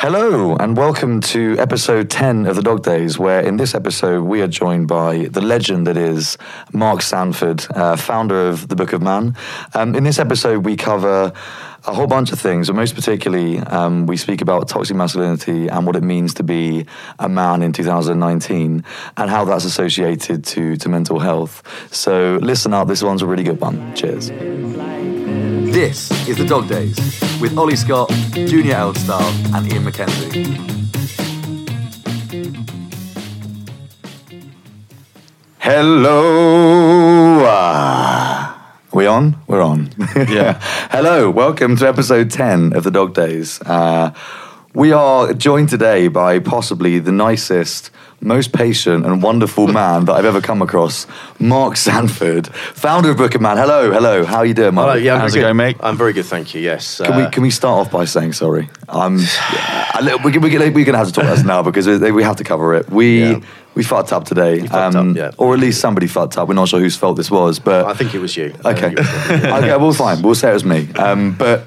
Hello, and welcome to episode 10 of the Dog Days, where in this episode we are joined by the legend that is Mark Sandford, uh, founder of the Book of Man. Um, in this episode, we cover a whole bunch of things, and most particularly, um, we speak about toxic masculinity and what it means to be a man in 2019 and how that's associated to, to mental health. So listen up, this one's a really good one. Cheers. This is the Dog Days with Ollie Scott, Junior Eldstaff, and Ian McKenzie. Hello. Ah. we on? We're on. Yeah. Hello. Welcome to episode 10 of the Dog Days. Uh, we are joined today by possibly the nicest, most patient, and wonderful man that I've ever come across, Mark Sandford, founder of Book of Man. Hello, hello. How are you doing, Mark? Hello, yeah, I'm How's it good. going, mate? I'm very good, thank you. Yes. Can Uh, we can we start off by saying sorry? I'm yeah, a little- we we we're gonna have to talk about this now because we we have to cover it. We Yeah. we fucked up today, um, fucked up, yeah. or at least somebody fucked up. We're not sure whose fault this was, but I think it was you. Okay, think it was you. okay, well, fine. We'll say it was me. Um, but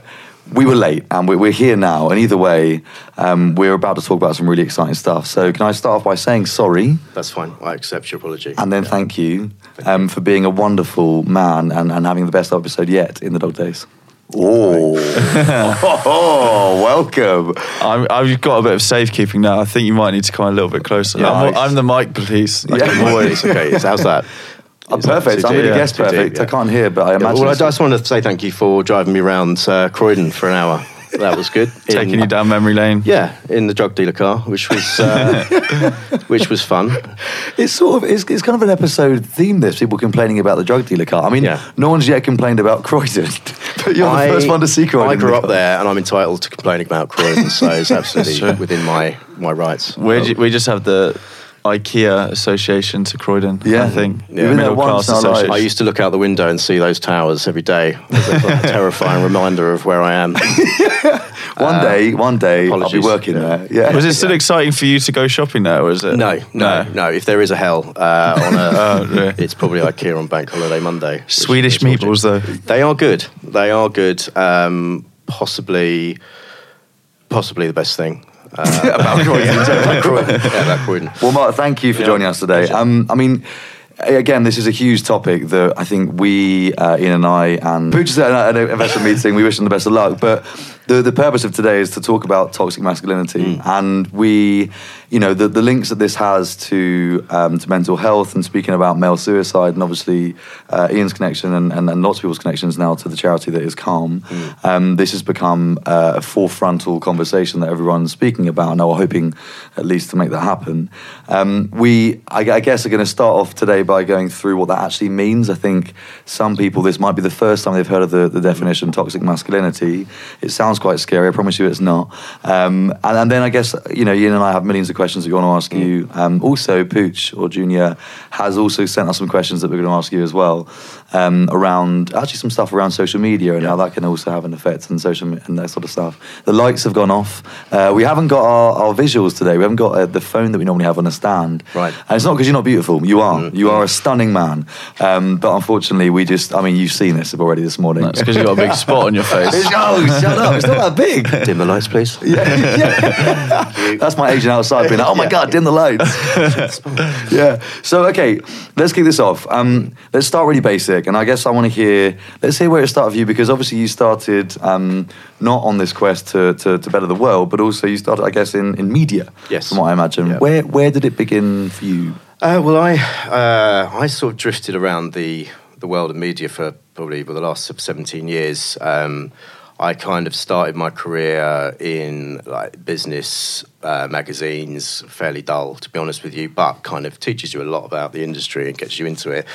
we were late, and we're, we're here now. And either way, um, we're about to talk about some really exciting stuff. So, can I start off by saying sorry, That's fine. I accept your apology. and then thank you um, for being a wonderful man and, and having the best episode yet in the Dog Days. Oh, oh, welcome. I'm, I've got a bit of safekeeping now. I think you might need to come a little bit closer. Yeah, I'm, nice. I'm the mic police. Yeah. Always okay. So how's that? Oh, Is perfect. too I'm deep? going to Yeah, guess too deep, perfect. I can't hear, but I Yeah, imagine. well, I just wanted to say thank you for driving me around uh, Croydon for an hour. That was good. Taking you down memory lane. Yeah, in the drug dealer car, which was uh, which was fun. It's sort of it's, it's kind of an episode theme. This people complaining about the drug dealer car. I mean, Yeah. no one's yet complained about Croydon, but you're the first one to see Croydon. I grew the up car. there, and I'm entitled to complaining about Croydon, so it's absolutely within my my rights. We, ju- we just have the IKEA association to Croydon. Yeah. I think. You've Middle once class in our lives. association. I used to look out the window and see those towers every day. It's a terrifying reminder of where I am. One day, one day, I'll be working Yeah. there. Yeah. Was it still exciting for you to go shopping there? Was it? No, no, no. If there is a hell uh, on a, Oh, really? it's probably IKEA on Bank Holiday Monday. Swedish which will meatballs, though. They are good. They are good. Um, possibly, possibly the best thing. Uh, about Croydon. about Croydon. Yeah, about Croydon. Well, Mark, thank you for Yeah. joining us today. Um, I mean, again, this is a huge topic that I think we, uh, Ian and I, and Pooch is at an investment meeting. We wish them the best of luck. But the, the purpose of today is to talk about toxic masculinity, and we, you know, the, the links that this has to um, to mental health, and speaking about male suicide, and obviously uh, Ian's connection and, and, and lots of people's connections now to the charity that is Calm. Um, this has become uh, a forefrontal conversation that everyone's speaking about, and we're hoping at least to make that happen. Um, we, I, I guess, are going to start off today by going through what that actually means. I think some people, this might be the first time they've heard of the, the definition toxic masculinity. It sounds quite scary. I promise you, it's not. Um, and, and then I guess you know, Ian and I have millions of questions that we want to ask you. Um, also, Pooch or Junior has also sent us some questions that we're going to ask you as well um, around actually some stuff around social media and how that can also have an effect on social and that sort of stuff. The lights have gone off. Uh, we haven't got our, our visuals today. We haven't got uh, the phone that we normally have on a stand. Right. And it's not because you're not beautiful. You are. You are a stunning man. Um, but unfortunately, we just. I mean, you've seen this already this morning. That's because you've got a big spot on your face. Oh, shut up! It's not that big. Dim the lights, please. Yeah, yeah. That's my agent outside being like, "Oh my Yeah. god, dim the lights." yeah. So okay, let's kick this off. Um, let's start really basic, and I guess I want to hear. Let's hear where it started for you because obviously you started um, not on this quest to, to, to better the world, but also you started, I guess, in, in media. Yes. From what I imagine, Yeah. where where did it begin for you? Uh, well, I uh, I sort of drifted around the the world of media for probably for the last seventeen years. Um, I kind of started my career in like business uh, magazines, fairly dull to be honest with you, but kind of teaches you a lot about the industry and gets you into it.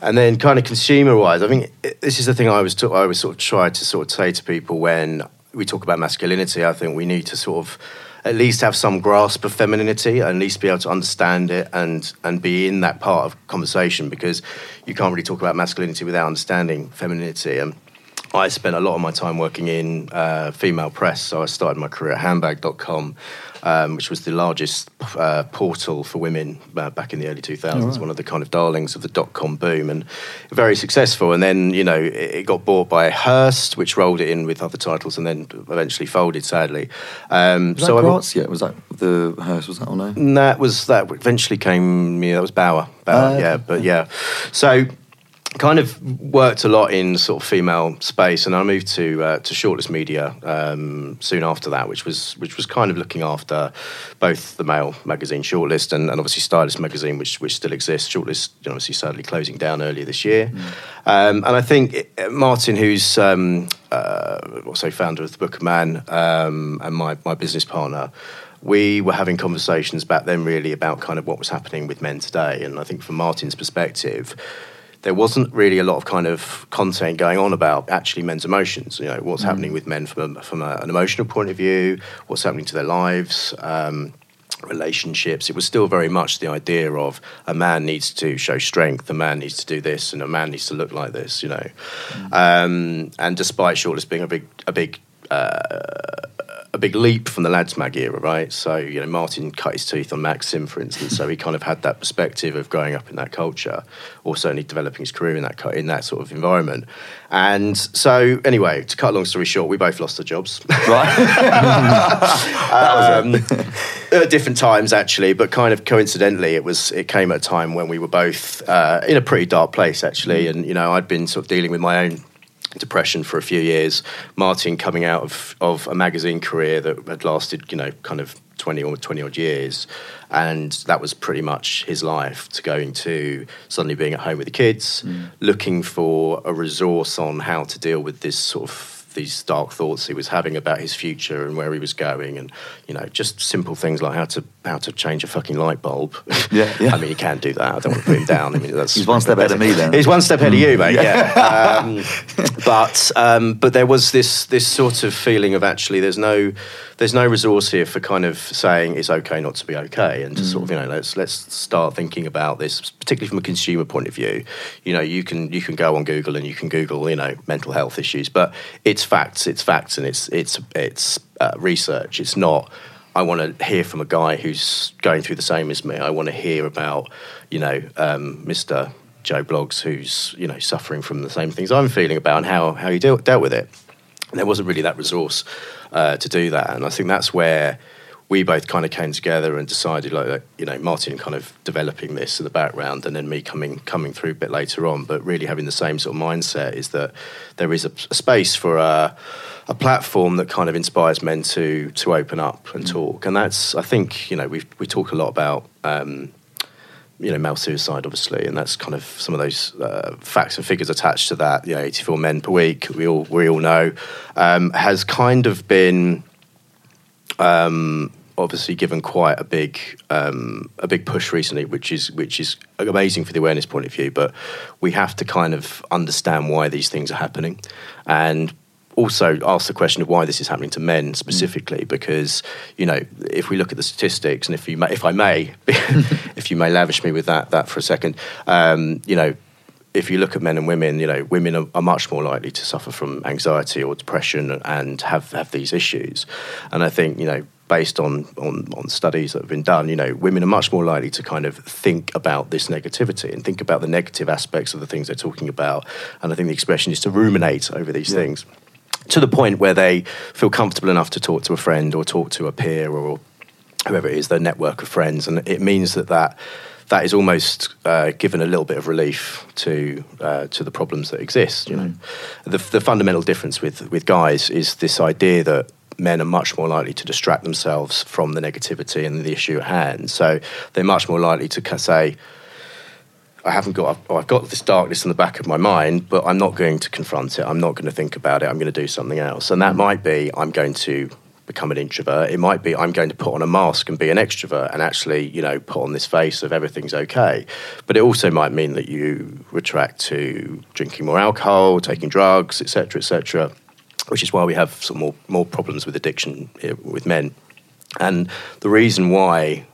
And then, kind of consumer-wise, I think this is the thing I was I always sort of try to sort of say to people when we talk about masculinity. I think we need to sort of at least have some grasp of femininity, at least be able to understand it and and be in that part of conversation because you can't really talk about masculinity without understanding femininity. And I spent a lot of my time working in uh, female press. So I started my career at handbag.com, um, which was the largest uh, portal for women uh, back in the early 2000s, one of the kind of darlings of the dot com boom, and very successful. And then, you know, it, it got bought by Hearst, which rolled it in with other titles and then eventually folded, sadly. Um, Was that so I- Grazia? Was that the Hearst? Was that or no? and that was that eventually came. Yeah, that was Bauer. Bauer, Ah, yeah, but yeah. So kind of worked a lot in sort of female space, and I moved to uh, to Shortlist Media um, soon after that, which was which was kind of looking after both the male magazine Shortlist and, and obviously Stylist magazine, which which still exists. Shortlist, you know, obviously, sadly closing down earlier this year, um, and I think uh, Martin, who's um, uh, also founder of the Book of Man, um, and my my business partner we were having conversations back then really about kind of what was happening with men today. And I think from Martin's perspective, there wasn't really a lot of kind of content going on about actually men's emotions. You know, what's happening with men from, a, from a, an emotional point of view, what's happening to their lives. Um, relationships it was still very much the idea of a man needs to show strength a man needs to do this and a man needs to look like this you know um, and despite shortlist being a big a big a big leap from the lads mag era, right? So you know, Martin cut his teeth on Maxim, for instance. So he kind of had that perspective of growing up in that culture, or certainly developing his career in that in that sort of environment. And so, anyway, to cut a long story short, we both lost our jobs. Right? um, at different times actually, but kind of coincidentally, it was it came at a time when we were both uh, in a pretty dark place actually, and you know I'd been sort of dealing with my own depression for a few years. Martin coming out of of a magazine career that had lasted you know kind of. 20 or 20 odd years and that was pretty much his life to going to suddenly being at home with the kids mm. looking for a resource on how to deal with this sort of these dark thoughts he was having about his future and where he was going, and you know, just simple things like how to how to change a fucking light bulb. Yeah, yeah. I mean, he can do that. I don't want to put him down. I mean, that's He's one step ahead of me then. He's one step ahead of you, mate. Yeah. um, but um, but there was this this sort of feeling of actually there's no there's no resource here for kind of saying it's okay not to be okay, and to sort of you know let's let's start thinking about this, particularly from a consumer point of view. You know, you can you can go on Google and you can Google you know mental health issues, but it's facts, it's facts, and it's it's it's uh, research. It's not. I want to hear from a guy who's going through the same as me. I want to hear about, you know, um, Mr. Joe Blogs, who's you know suffering from the same things I'm feeling about, and how how he dealt dealt with it. And there wasn't really that resource uh, to do that, and I think that's where we both kind of came together and decided, like, you know, Martin kind of developing this in the background, and then me coming coming through a bit later on, but really having the same sort of mindset is that there is a, a space for a, a platform that kind of inspires men to to open up and talk, and that's I think you know we we talk a lot about. Um, you know, male suicide, obviously, and that's kind of some of those uh, facts and figures attached to that. You know, 84 men per week, we all we all know, um, has kind of been um, obviously given quite a big um, a big push recently, which is which is amazing for the awareness point of view. But we have to kind of understand why these things are happening, and also ask the question of why this is happening to men specifically. Because you know, if we look at the statistics, and if you may, if I may, if you may lavish me with that that for a second, um, you know if you look at men and women, you know, women are, are much more likely to suffer from anxiety or depression and have, have these issues. And I think, you know, based on, on, on studies that have been done, you know, women are much more likely to kind of think about this negativity and think about the negative aspects of the things they're talking about. And I think the expression is to ruminate over these things to the point where they feel comfortable enough to talk to a friend or talk to a peer or whoever it is, their network of friends. And it means that that that is almost uh, given a little bit of relief to uh, to the problems that exist. You know, the, the fundamental difference with with guys is this idea that men are much more likely to distract themselves from the negativity and the issue at hand. So they're much more likely to say. I haven't got. I've, I've got this darkness in the back of my mind, but I'm not going to confront it. I'm not going to think about it. I'm going to do something else, and that might be I'm going to become an introvert. It might be I'm going to put on a mask and be an extrovert and actually, you know, put on this face of everything's okay. But it also might mean that you retract to drinking more alcohol, taking drugs, etc., etc., which is why we have some more more problems with addiction eh, with men. And the reason why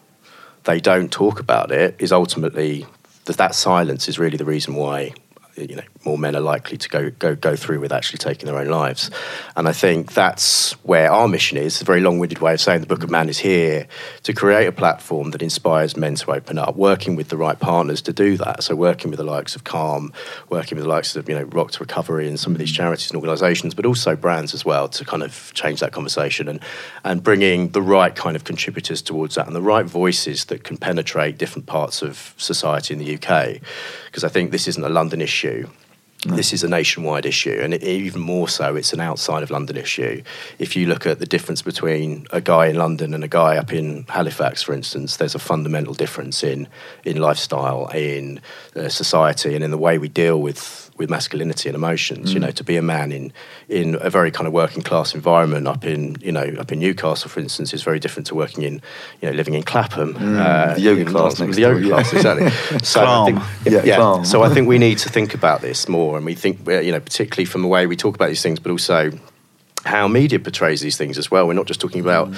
they don't talk about it is ultimately that that silence is really the reason why you know more men are likely to go go go through with actually taking their own lives. And I think that's where our mission is. A very long-winded way of saying the Book of Man is here to create a platform that inspires men to open up, working with the right partners to do that. So working with the likes of Calm, working with the likes of you know Rock to Recovery and some of these mm. charities and organisations, but also brands as well to kind of change that conversation and and bringing the right kind of contributors towards that and the right voices that can penetrate different parts of society in the UK. Because I think this isn't a London issue you this is a nationwide issue, and it, even more so, it's an outside of London issue. If you look at the difference between a guy in London and a guy up in Halifax, for instance, there's a fundamental difference in in lifestyle, in uh, society, and in the way we deal with with masculinity and emotions. Mm. You know, to be a man in in a very kind of working class environment up in you know up in Newcastle, for instance, is very different to working in you know living in Clapham. Mm. The yoga class the yoga class, exactly. so I Clam. think, Yeah, yeah. So I think we need to think about this more, and we think uh, you know particularly from the way we talk about these things, but also how media portrays these things as well. We're not just talking about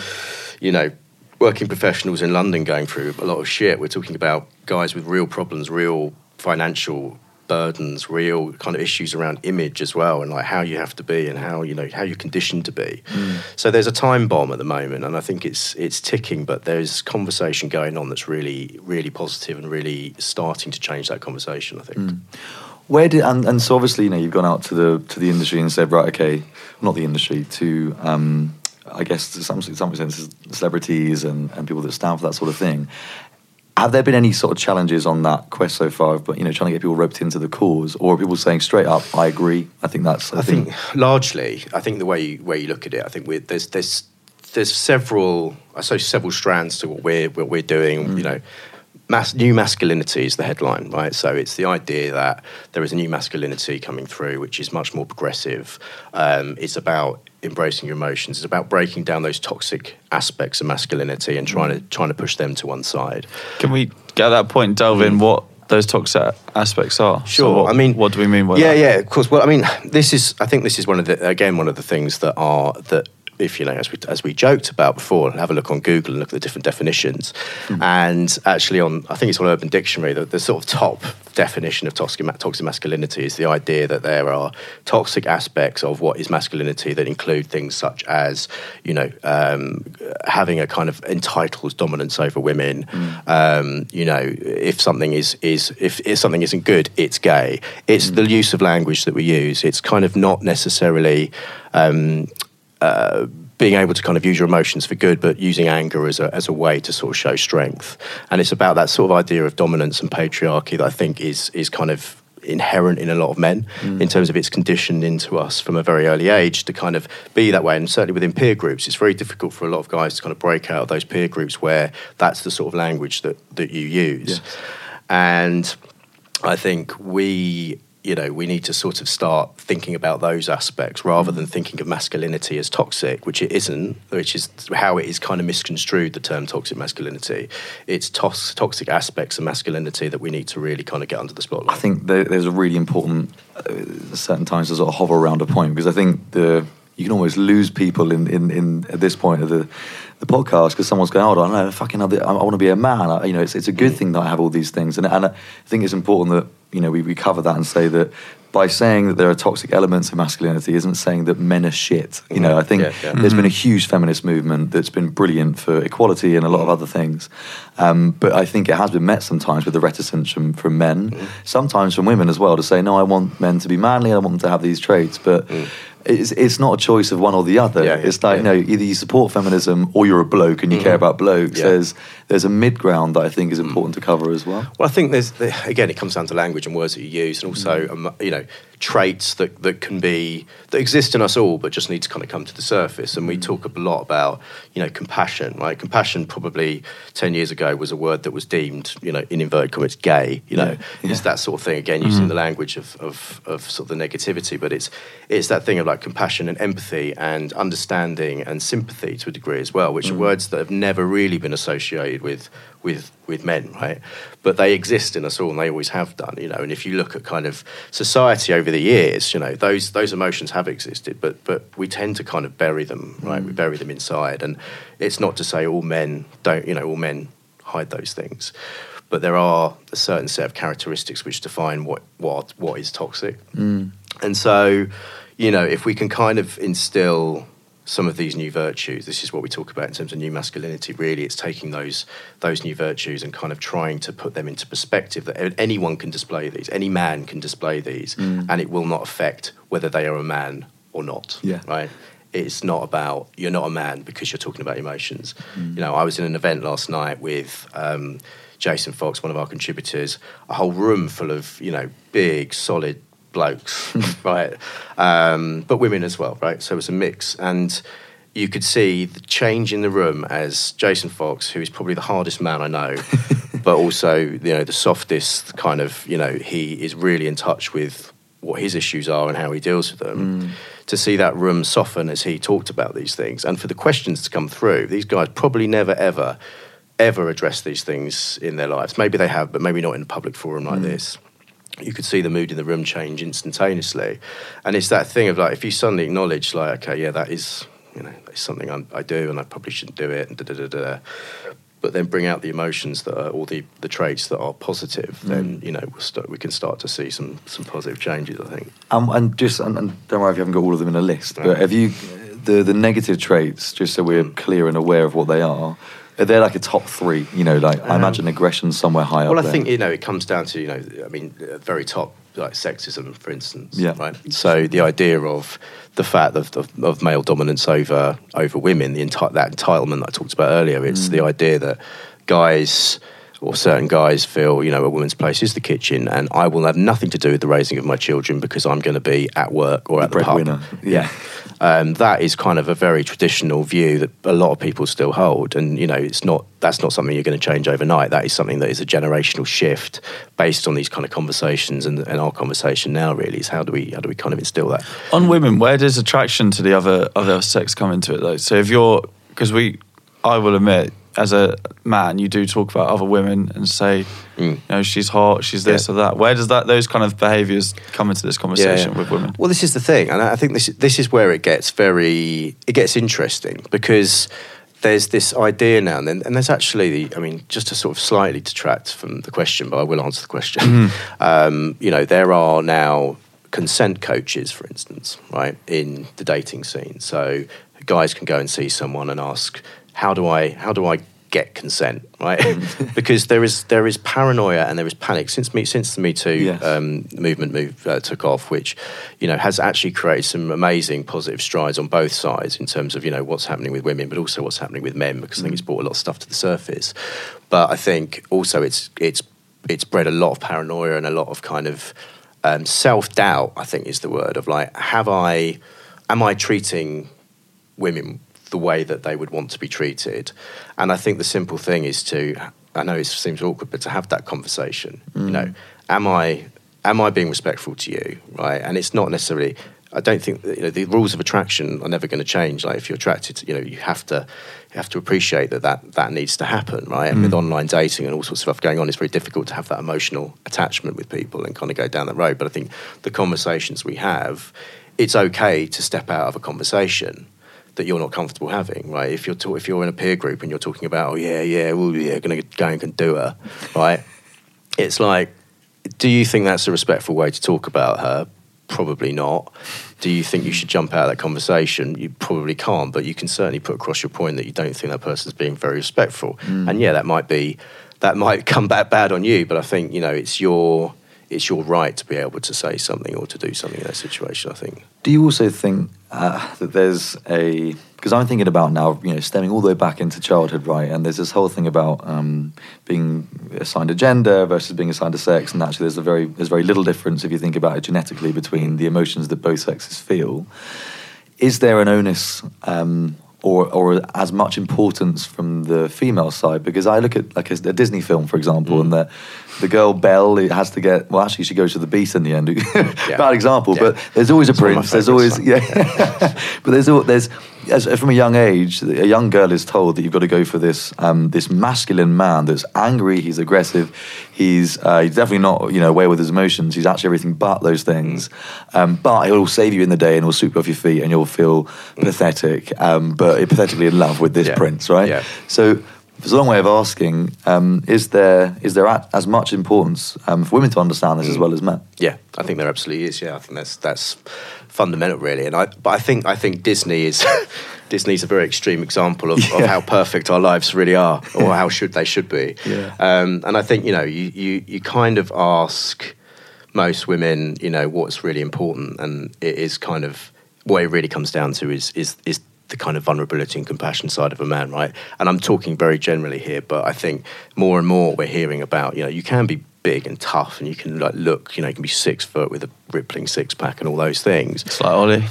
you know working professionals in London going through a lot of shit. We're talking about guys with real problems, real financial burdens, real kind of issues around image as well, and like how you have to be and how you know how you're conditioned to be. So there's a time bomb at the moment, and I think it's it's ticking. But there's conversation going on that's really really positive and really starting to change that conversation. I think. Where did and, and so obviously you know you've gone out to the to the industry and said right okay not the industry to um, I guess to some to some extent celebrities and, and people that stand for that sort of thing. Have there been any sort of challenges on that quest so far? But you know, trying to get people roped into the cause, or are people saying straight up, "I agree"? I think that's. I think largely, I think the way you, way you look at it, I think we're, there's there's there's several, I say several strands to what we're what we're doing. You know, Mas- new masculinity is the headline, right? So it's the idea that there is a new masculinity coming through, which is much more progressive. Um, it's about embracing your emotions. It's about breaking down those toxic aspects of masculinity and trying to trying to push them to one side. Can we get at that point, delve in what those toxic aspects are? So Sure. what- I mean, what do we mean by yeah, that? yeah, of course. Well, I mean, this is. I think this is one of the again one of the things that are that. If you know, as we as we joked about before, have a look on Google and look at the different definitions. And actually, on I think it's on Urban Dictionary, the, the sort of top definition of toxic, toxic masculinity is the idea that there are toxic aspects of what is masculinity that include things such as, you know, um, having a kind of entitled dominance over women. Um, you know, if something is is if, if something isn't good, it's gay. It's the use of language that we use. It's kind of not necessarily. Um, uh, being able to kind of use your emotions for good, but using anger as a, as a way to sort of show strength. And it's about that sort of idea of dominance and patriarchy that I think is is kind of inherent in a lot of men in terms of it's conditioned into us from a very early age to kind of be that way. And certainly within peer groups it's very difficult for a lot of guys to kind of break out of those peer groups where that's the sort of language that that you use. And I think we, you know, we need to sort of start thinking about those aspects rather than thinking of masculinity as toxic, which it isn't, which is how it is kind of misconstrued the term toxic masculinity. It's tos- toxic aspects of masculinity that we need to really kind of get under the spotlight. I think there, there's a really important uh, certain times to sort of hover around a point because I think the you can almost lose people in, in, in at this point of the the podcast because someone's going, oh, I don't know, fucking, I, I want to be a man. I, you know, it's, it's a good mm. thing that I have all these things, and and I think it's important that you know we, we cover that and say that by saying that there are toxic elements of masculinity isn't saying that men are shit. You know, mm-hmm. I think Yeah, yeah. there's been a mm-hmm. huge feminist movement that's been brilliant for equality and a lot of other things. Um, but I think it has been met sometimes with the reticence from, from men, mm. sometimes from women as well, to say, no, I want men to be manly, I want them to have these traits. But mm. It's, it's not a choice of one or the other. Yeah, it's like, yeah. you know, either you support feminism or you're a bloke and you care mm-hmm. about blokes. Yeah. There's, there's a mid ground that I think is mm. important to cover as well. Well, I think there's again, it comes down to language and words that you use, and also mm. um, you know traits that, that can be that exist in us all, but just need to kind of come to the surface. And we mm. talk a lot about you know compassion. Right, compassion probably ten years ago was a word that was deemed you know in inverted commas gay. You know, Yeah. it's that sort of thing again, using mm. the language of, of of sort of the negativity, but it's it's that thing of like compassion and empathy and understanding and sympathy to a degree as well, which are mm. words that have never really been associated with with with men, right? But they exist in us all, and they always have done, you know. And if you look at kind of society over the years, you know, those those emotions have existed, but but we tend to kind of bury them, right? We mm. bury them inside, and it's not to say all men don't, you know, all men hide those things. but there are a certain set of characteristics which define what what what is toxic. Mm. And so, you know, if we can kind of instill some of these new virtues, this is what we talk about in terms of new masculinity. Really, it's taking those those new virtues and kind of trying to put them into perspective that anyone can display these, any man can display these, and it will not affect whether they are a man or not. Yeah. Right. It's not about you're not a man because you're talking about emotions. You know, I was in an event last night with. Um, Jason Fox, one of our contributors, a whole room full of you know big, solid blokes, right? Um, but women as well, right? So it was a mix, and you could see the change in the room as Jason Fox, who is probably the hardest man I know, but also you know the softest kind of you know he is really in touch with what his issues are and how he deals with them. To see that room soften as he talked about these things, and for the questions to come through, these guys probably never ever ever address these things in their lives. Maybe they have, but maybe not in a public forum like this. You could see the mood in the room change instantaneously, and it's that thing of like if you suddenly acknowledge like, okay, yeah, that is you know it's something I'm, I do, and I probably shouldn't do it, and da da da da. But then bring out the emotions that are, or the, the traits that are positive. Then you know we'll start, we can start to see some some positive changes. I think. Um, and just and, and don't worry if you haven't got all of them in a list, but have you the the negative traits? Just so we're clear and aware of what they are. Are they like a top three? You know, like I imagine aggression somewhere higher. Well, I there. think you know it comes down to you know I mean uh, very top like sexism, for instance. Yeah. Right. So the idea of the fact of, of, of male dominance over over women, the enti- that entitlement that I talked about earlier. It's the idea that guys or certain guys feel you know a woman's place is the kitchen, and I will have nothing to do with the raising of my children because I'm going to be at work or at the, pub. breadwinner. Yeah. Um, that is kind of a very traditional view that a lot of people still hold, and you know, it's not that's not something you're going to change overnight. That is something that is a generational shift based on these kind of conversations, and, and our conversation now really is how do we how do we kind of instill that? On women, where does attraction to the other other sex come into it though? So if you're because we, I will admit, as a man, you do talk about other women and say, you know, she's hot, she's this Mm. Yeah. or that. Where does that those kind of behaviours come into this conversation yeah. with women? Well, this is the thing, and I think this this is where it gets very it gets interesting because there's this idea now and then, and there's actually, I mean, just to sort of slightly detract from the question, but I will answer the question. Um, you know, there are now consent coaches, for instance, right, in the dating scene. So guys can go and see someone and ask, "How do I? How do I?" Get consent right because there is there is paranoia and there is panic since me since the me too Yes. um, movement move uh, took off, which you know has actually created some amazing positive strides on both sides in terms of you know what's happening with women, but also what's happening with men because I think it's brought a lot of stuff to the surface. But I think also it's it's it's bred a lot of paranoia and a lot of kind of um, self doubt. I think is the word of like, have I, am I treating women the way that they would want to be treated. And I think the simple thing is to, I know it seems awkward, but to have that conversation. You mm. know, am I am I being respectful to you, right? And it's not necessarily. I don't think that, you know, the rules of attraction are never going to change. Like if you're attracted, to, you know, you have to you have to appreciate that that, that needs to happen, right? And with mm. online dating and all sorts of stuff going on, it's very difficult to have that emotional attachment with people and kind of go down that road. But I think the conversations we have, it's okay to step out of a conversation that you're not comfortable having, right? If you're talk, if you're in a peer group and you're talking about, oh yeah, yeah, well, yeah, gonna go and can do her, right? It's like, do you think that's a respectful way to talk about her? Probably not. Do you think you should jump out of that conversation? You probably can't, but you can certainly put across your point that you don't think that person's being very respectful. Mm. And yeah, that might be that might come back bad on you, but I think you know it's your it's your right to be able to say something or to do something in that situation. I think. Do you also think uh, that there's a because I'm thinking about now, you know, stemming all the way back into childhood, right? And there's this whole thing about um, being assigned a gender versus being assigned a sex, and actually, there's a very there's very little difference if you think about it genetically between the emotions that both sexes feel. Is there an onus um, or or as much importance from the female side? Because I look at like a, a Disney film, for example, and the the girl Belle it has to get well. Actually, she goes to the beast in the end. Bad example, Yeah. but there's always a It's one of my prince. There's always yeah. but there's there's as, from a young age, a young girl is told that you've got to go for this um, this masculine man that's angry. He's aggressive. He's uh, he's definitely not you know aware with his emotions. He's actually everything but those things. Mm. Um, but he'll save you in the day and he'll sweep you off your feet and you'll feel pathetic, um, but pathetically in love with this Yeah. prince, right? Yeah. So. It's a long way of asking. Um, is there is there at, as much importance um, for women to understand this as well as men? Yeah, I think there absolutely is. Yeah, I think that's that's fundamental, really. And I, but I think I think Disney is Disney's a very extreme example of, Yeah. of how perfect our lives really are, or how should they should be. Yeah. Um, and I think you know you, you you kind of ask most women, you know, what's really important, and it is kind of what it really comes down to is is is the kind of vulnerability and compassion side of a man, right? And I'm talking very generally here, but I think more and more we're hearing about, you know, you can be big and tough, and you can like look, you know, you can be six foot with a rippling six pack and all those things. It's like Ollie.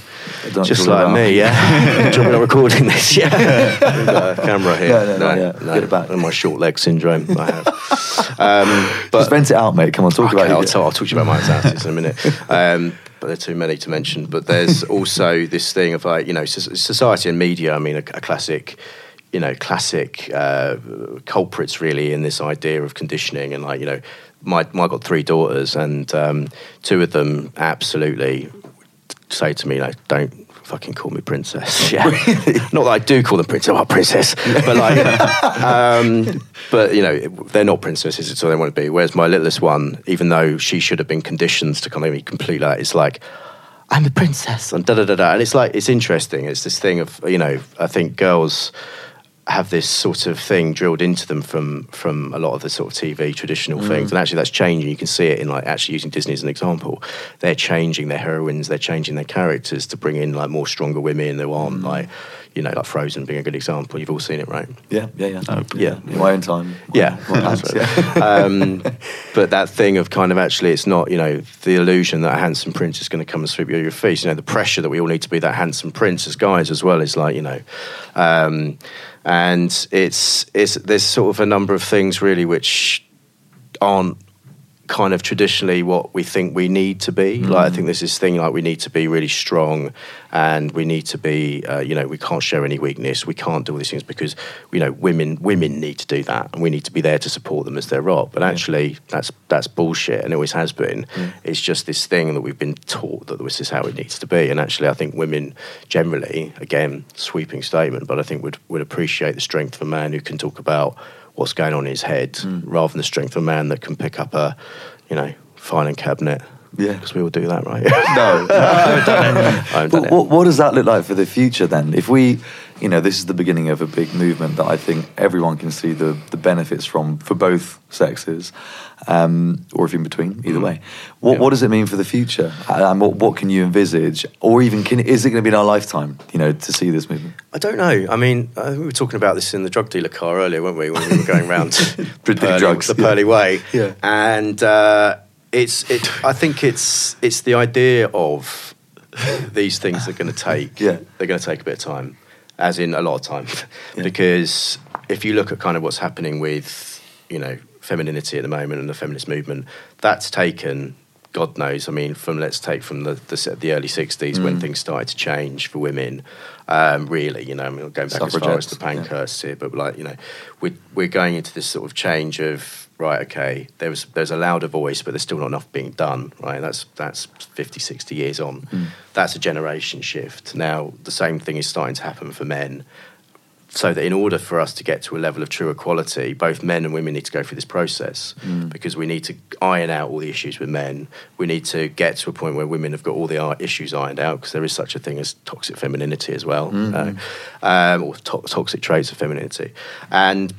Don't Just like about- me, yeah. Do you want me not recording this? Yeah. We've camera here. No, no, no, yeah. Get it back. And my short leg syndrome I have. Um, but Just vent it out, mate. Come on, talk Okay, about I'll, it. tell, I'll talk to you about my anxieties in a minute. Um, but there are too many to mention. But there's also this thing of like, you know, society and media. I mean, a, a classic, you know, classic uh, culprits really in this idea of conditioning and like, you know, my, my got three daughters and um, two of them absolutely say to me like, don't fucking call me princess. Yeah. not that I do call them princess, oh, princess, but like, um, but you know, they're not princesses. It's all they want to be. Whereas my littlest one, even though she should have been conditioned to kind of be completely like, it's like, I'm a princess and da da da da. And it's like, it's interesting. It's this thing of, you know, I think girls have this sort of thing drilled into them from from a lot of the sort of TV traditional things, and actually that's changing. You can see it in like actually using Disney as an example. They're changing their heroines, they're changing their characters to bring in like more stronger women. They want like you know like Frozen being a good example. You've all seen it, right? Yeah, yeah, yeah. Oh, yeah. In my own time. Yeah, My pants, yeah. um, but that thing of kind of actually, it's not you know the illusion that a handsome prince is going to come and sweep you off your feet. You know the pressure that we all need to be that handsome prince as guys as well is like you know, um, and it's it's there's sort of a number of things really which aren't kind of traditionally what we think we need to be. Like I think there's this thing like we need to be really strong, and we need to be, uh, you know, we can't show any weakness. We can't do all these things because you know women women need to do that, and we need to be there to support them as they're up. But actually, that's that's bullshit, and it always has been. It's just this thing that we've been taught that this is how it needs to be. And actually, I think women generally, again, sweeping statement, but I think would would appreciate the strength of a man who can talk about what's going on in his head hmm. rather than the strength of a man that can pick up a, you know, filing cabinet. Yeah. Because we all do that, right? No. I haven't done But it. what, what does that look like for the future then? If we, you know, this is the beginning of a big movement that I think everyone can see the, the benefits from for both sexes, um, or if in between, either way. What, Yeah. what does it mean for the future? And what, what can you envisage? Or even, can, is it going to be in our lifetime, you know, to see this movement? I don't know. I mean, uh, we were talking about this in the drug dealer car earlier, weren't we? When we were going around the Purley, drugs, the yeah. Purley Way. Yeah. And uh, it's, it, I think it's, it's the idea of these things are going to take, Yeah. they're going to take a bit of time, as in a lot of time. Yeah. Because if you look at kind of what's happening with, you know, femininity at the moment and the feminist movement, that's taken. God knows. I mean, from let's take from the the, the early '60s when things started to change for women. Um, really, you know, I mean, going back as far as the yeah. Pankhursts here, but like, you know, we're we're going into this sort of change of right. Okay, there was there's a louder voice, but there's still not enough being done. Right, that's that's 50, 60 years on. Mm. That's a generation shift. Now, the same thing is starting to happen for men so that in order for us to get to a level of true equality, both men and women need to go through this process because we need to iron out all the issues with men. We need to get to a point where women have got all the issues ironed out because there is such a thing as toxic femininity as well, you know, um, or to- toxic traits of femininity. And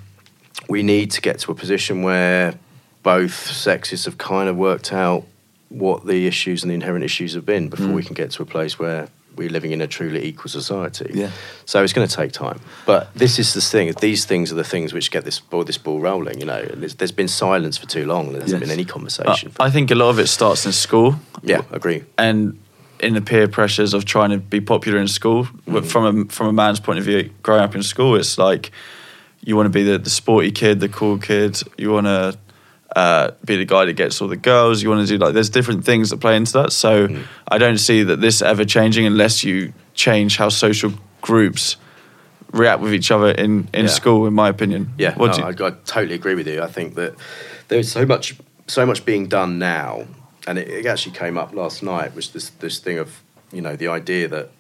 we need to get to a position where both sexes have kind of worked out what the issues and the inherent issues have been before mm. we can get to a place where we're living in a truly equal society. Yeah. So it's going to take time. But this is the thing. These things are the things which get this ball, this ball rolling. You know, there's, there's been silence for too long. There hasn't Yes. been any But conversation. I think a lot of it starts in school. yeah, agree. and in the peer pressures of trying to be popular in school But mm-hmm. from a from a man's point of view growing up in school it's like you want to be the, the sporty kid the cool kid you want to uh, be the guy that gets all the girls you want to do like there's different things that play into that so i don't see that this ever changing unless you change how social groups react with each other in, in Yeah. school in my opinion Yeah, no, you, I, I totally agree with you. I think that there's so much, so much being done now, and it, it actually came up last night. Was this this thing of you know the idea that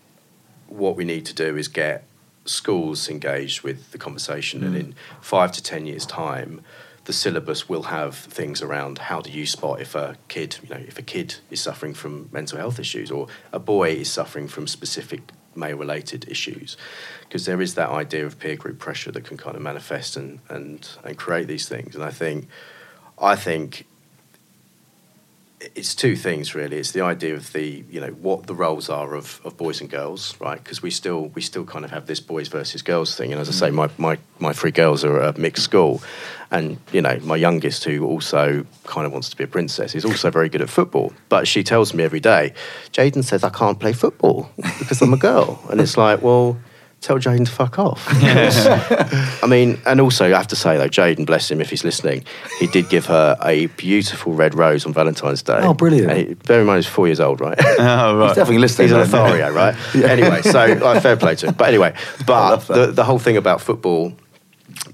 what we need to do is get schools engaged with the conversation, and mm. in five to ten years' time, the syllabus will have things around how do you spot if a kid, you know, if a kid is suffering from mental health issues or a boy is suffering from specific male-related issues, because there is that idea of peer group pressure that can kind of manifest and and and create these things. And I think, I think it's two things really. It's the idea of the you know what the roles are of, of boys and girls, right? Because we still we still kind of have this boys versus girls thing. And as I say, mm. my, my my three girls are at a mixed school, and you know my youngest who also kind of wants to be a princess is also very good at football. But she tells me every day, Jaden says I can't play football because I'm a girl, and it's like well. Tell Jaden to fuck off. I mean, and also I have to say though, Jaden, bless him if he's listening, he did give her a beautiful red rose on Valentine's Day. Oh, brilliant. And he, bear in mind, he's four years old, right? Oh, right. He's definitely listening. He's an then. Lothario, right? Anyway, so like, uh, fair play to him. But anyway, but the, the whole thing about football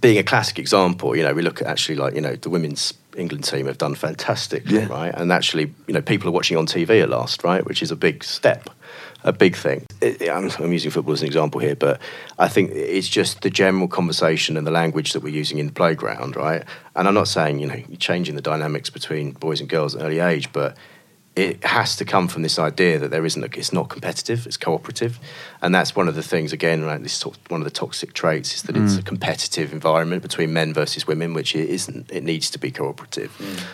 being a classic example, you know, we look at actually like, you know, the women's England team have done fantastic, Yeah. right? And actually, you know, people are watching on TV at last, right? Which is a big step, a big thing. It, I'm, I'm using football as an example here, but I think it's just the general conversation and the language that we're using in the playground, right? And I'm not saying, you know, you're changing the dynamics between boys and girls at an early age, but it has to come from this idea that there isn't a, it's not competitive it's cooperative and that's one of the things again right this one of the toxic traits is that it's a competitive environment between men versus women which it isn't it needs to be cooperative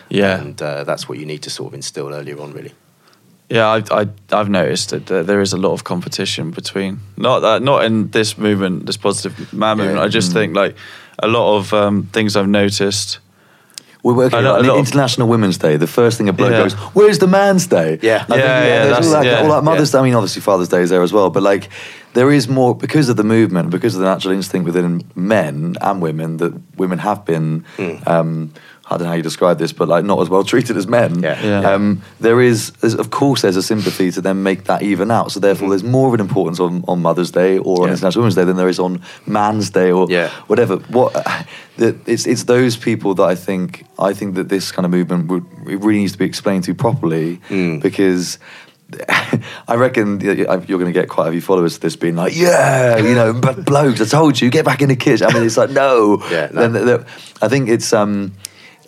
Yeah. and uh, that's what you need to sort of instill earlier on really Yeah, I, I, I've noticed that there- there is a lot of competition between not that not in this movement, this positive man movement. Yeah. I just Mm. think like a lot of um, things I've noticed. We're working I know on a lot of- International Women's Day. The first thing a bloke Yeah. goes, "Where's the Man's Day?" Yeah. I think, Yeah, yeah, there's all that, yeah, all that Mother's yeah. Day. I mean, obviously Father's Day is there as well, but like there is more because of the movement, because of the natural instinct within men and women that women have been. Mm. Um, I don't know how you describe this, but like not as well treated as men. Yeah. Yeah. Um, there is, of course, there's a sympathy to then make that even out. So therefore, there's more of an importance on, on Mother's Day or on. Yeah. International Women's Day than there is on Man's Day or Yeah. whatever. What it's it's those people that I think I think that this kind of movement would it really needs to be explained to properly Mm. because. I reckon you're going to get quite a few followers to this being like, yeah, you know, but blokes, I told you, get back in the kitchen. I mean, it's like, no. Yeah, no. Then- then- I think it's, um,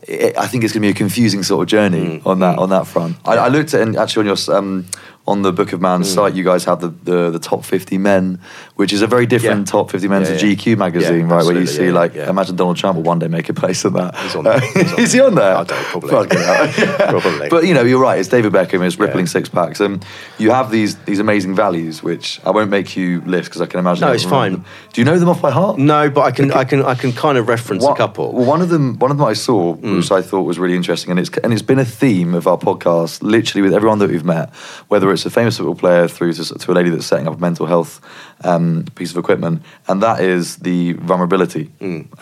I I think it's going to be a confusing sort of journey Mm, on that mm. on that front. I, I looked at and actually on your um, on the Book of Man's Mm. site, you guys have the, the the top fifty men, which is a very different Yeah. top fifty men Yeah, to yeah. GQ magazine, right? Where you see like, imagine Donald Trump will one day make a place in that. He's on there. He's on is he on there? I don't, probably. Probably. But you know, you're right. It's David Beckham. It's rippling six packs, and you have these these amazing values, which I won't make you list because I can imagine. No, it's fine. them. Do you know them off by heart? no but I can I can I can kind of reference One- a couple Mm. Well, one of them, one of them I saw, which I thought was really interesting, and it's and it's been a theme of our podcast, literally with everyone that we've met, whether it's a famous football player through to, to a lady that's setting up a mental health um, piece of equipment, and that is the vulnerability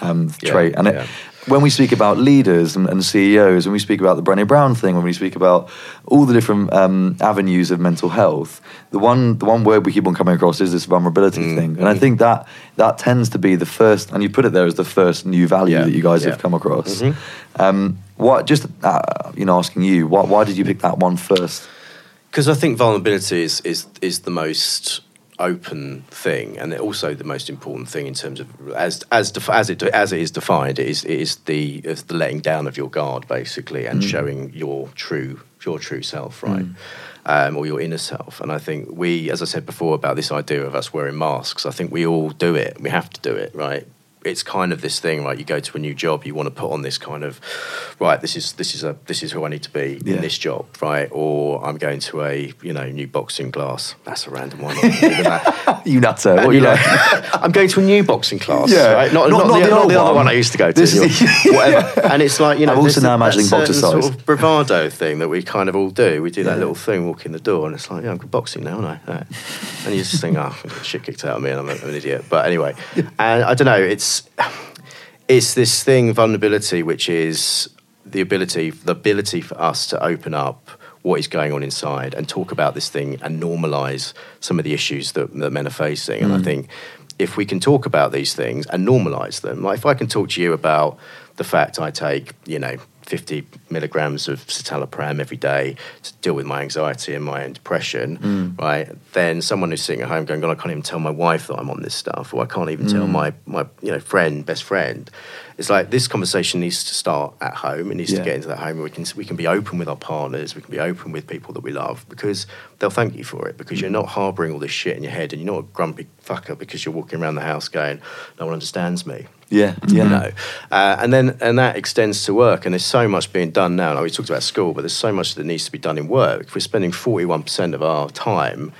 um, Yeah, trait. And it, yeah. when we speak about leaders and, and CEOs, when we speak about the Brené Brown thing, when we speak about all the different um, avenues of mental health, the one the one word we keep on coming across is this vulnerability Mm, thing, and I think that that tends to be the first, and you put it there as the first new value Yeah, that you guys yeah. have come across. Mhm. Um, what just uh, you know, asking you, why, why did you pick that one first? Because I think vulnerability is, is is the most open thing, and also the most important thing in terms of as as def- as it as it is defined. It is it is the is the letting down of your guard basically, and showing your true your true self, right, um, or your inner self. And I think we, as I said before, about this idea of us wearing masks. I think we all do it. We have to do it, right? It's kind of this thing, right? You go to a new job, you want to put on this kind of, right? This is this is a this is who I need to be Yeah. in this job, right? Or I'm going to a you know new boxing class. That's a random one. Look at that. you nutter. What you like? I'm going to a new boxing class, Yeah. right? Not, Not- not, not the, the not old the other one. one I used to go to, This is- you whatever. And it's like you know, I'm also now imagining certain boxercise. sort of bravado thing that we kind of all do. We do that Yeah. little thing, walk in the door, and it's like, yeah, I'm boxing now, aren't I? Yeah. And you just think, oh, shit kicked out of me, and I'm, a, I'm an idiot. But anyway, and I don't know. It's it's this thing, vulnerability, which is the ability, the ability for us to open up what is going on inside and talk about this thing and normalize some of the issues that, that men are facing. And I mm. think if we can talk about these things and normalize them, like if I can talk to you about the fact I take, you know, 50 milligrams of citalopram every day to deal with my anxiety and my own depression, Mm. right? Then someone who's sitting at home going, God, I can't even tell my wife that I'm on this stuff, or I can't even Mm. tell my, my you know friend, best friend. It's like this conversation needs to start at home. It needs Yeah. to get into that home we can we can be open with our partners, we can be open with people that we love because they'll thank you for it because you're not harboring all this shit in your head and you're not a grumpy fucker because you're walking around the house going, no one understands me Yeah, yeah. you know. Uh, and then and that extends to work, and there's so much being done now. Like we talked about school, but there's so much that needs to be done in work. If we're spending 41% of our time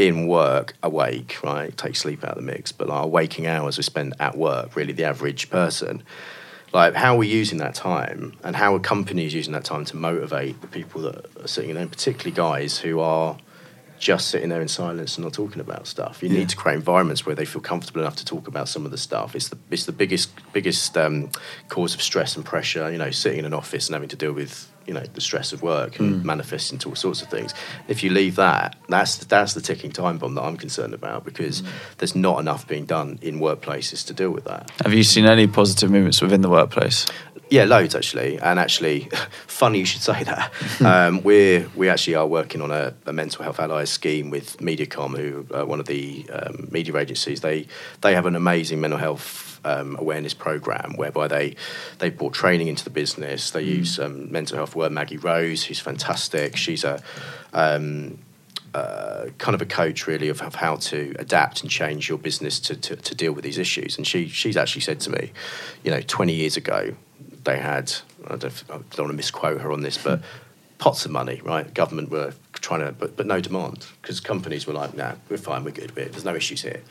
in work awake, right? Take sleep out of the mix, but our waking hours we spend at work, really the average person. Like, how are we using that time, and how are companies using that time to motivate the people that are sitting in there, and particularly guys who are just sitting there in silence and not talking about stuff. You Yeah. need to create environments where they feel comfortable enough to talk about some of the stuff. It's the it's the biggest biggest um, cause of stress and pressure. You know, sitting in an office and having to deal with you know the stress of work Hmm. and manifesting to all sorts of things. If you leave that, that's that's the ticking time bomb that I'm concerned about because Hmm. there's not enough being done in workplaces to deal with that. Have you seen any positive movements within the workplace? Yeah, loads actually, and actually, funny you should say that. um, we're we actually are working on a, a mental health allies scheme with Mediacom, who are one of the um, media agencies. They they have an amazing mental health um, awareness program whereby they they brought training into the business. They use um, mental health word Maggie Rose, who's fantastic. She's a um, uh, kind of a coach really of, of how to adapt and change your business to, to, to deal with these issues. And she she's actually said to me, you know, 20 years ago, they had I don't, I don't want to misquote her on this, but pots of money, right? Government were trying to, but, but no demand because companies were like, nah, we're fine, we're good, we're, there's no issues here.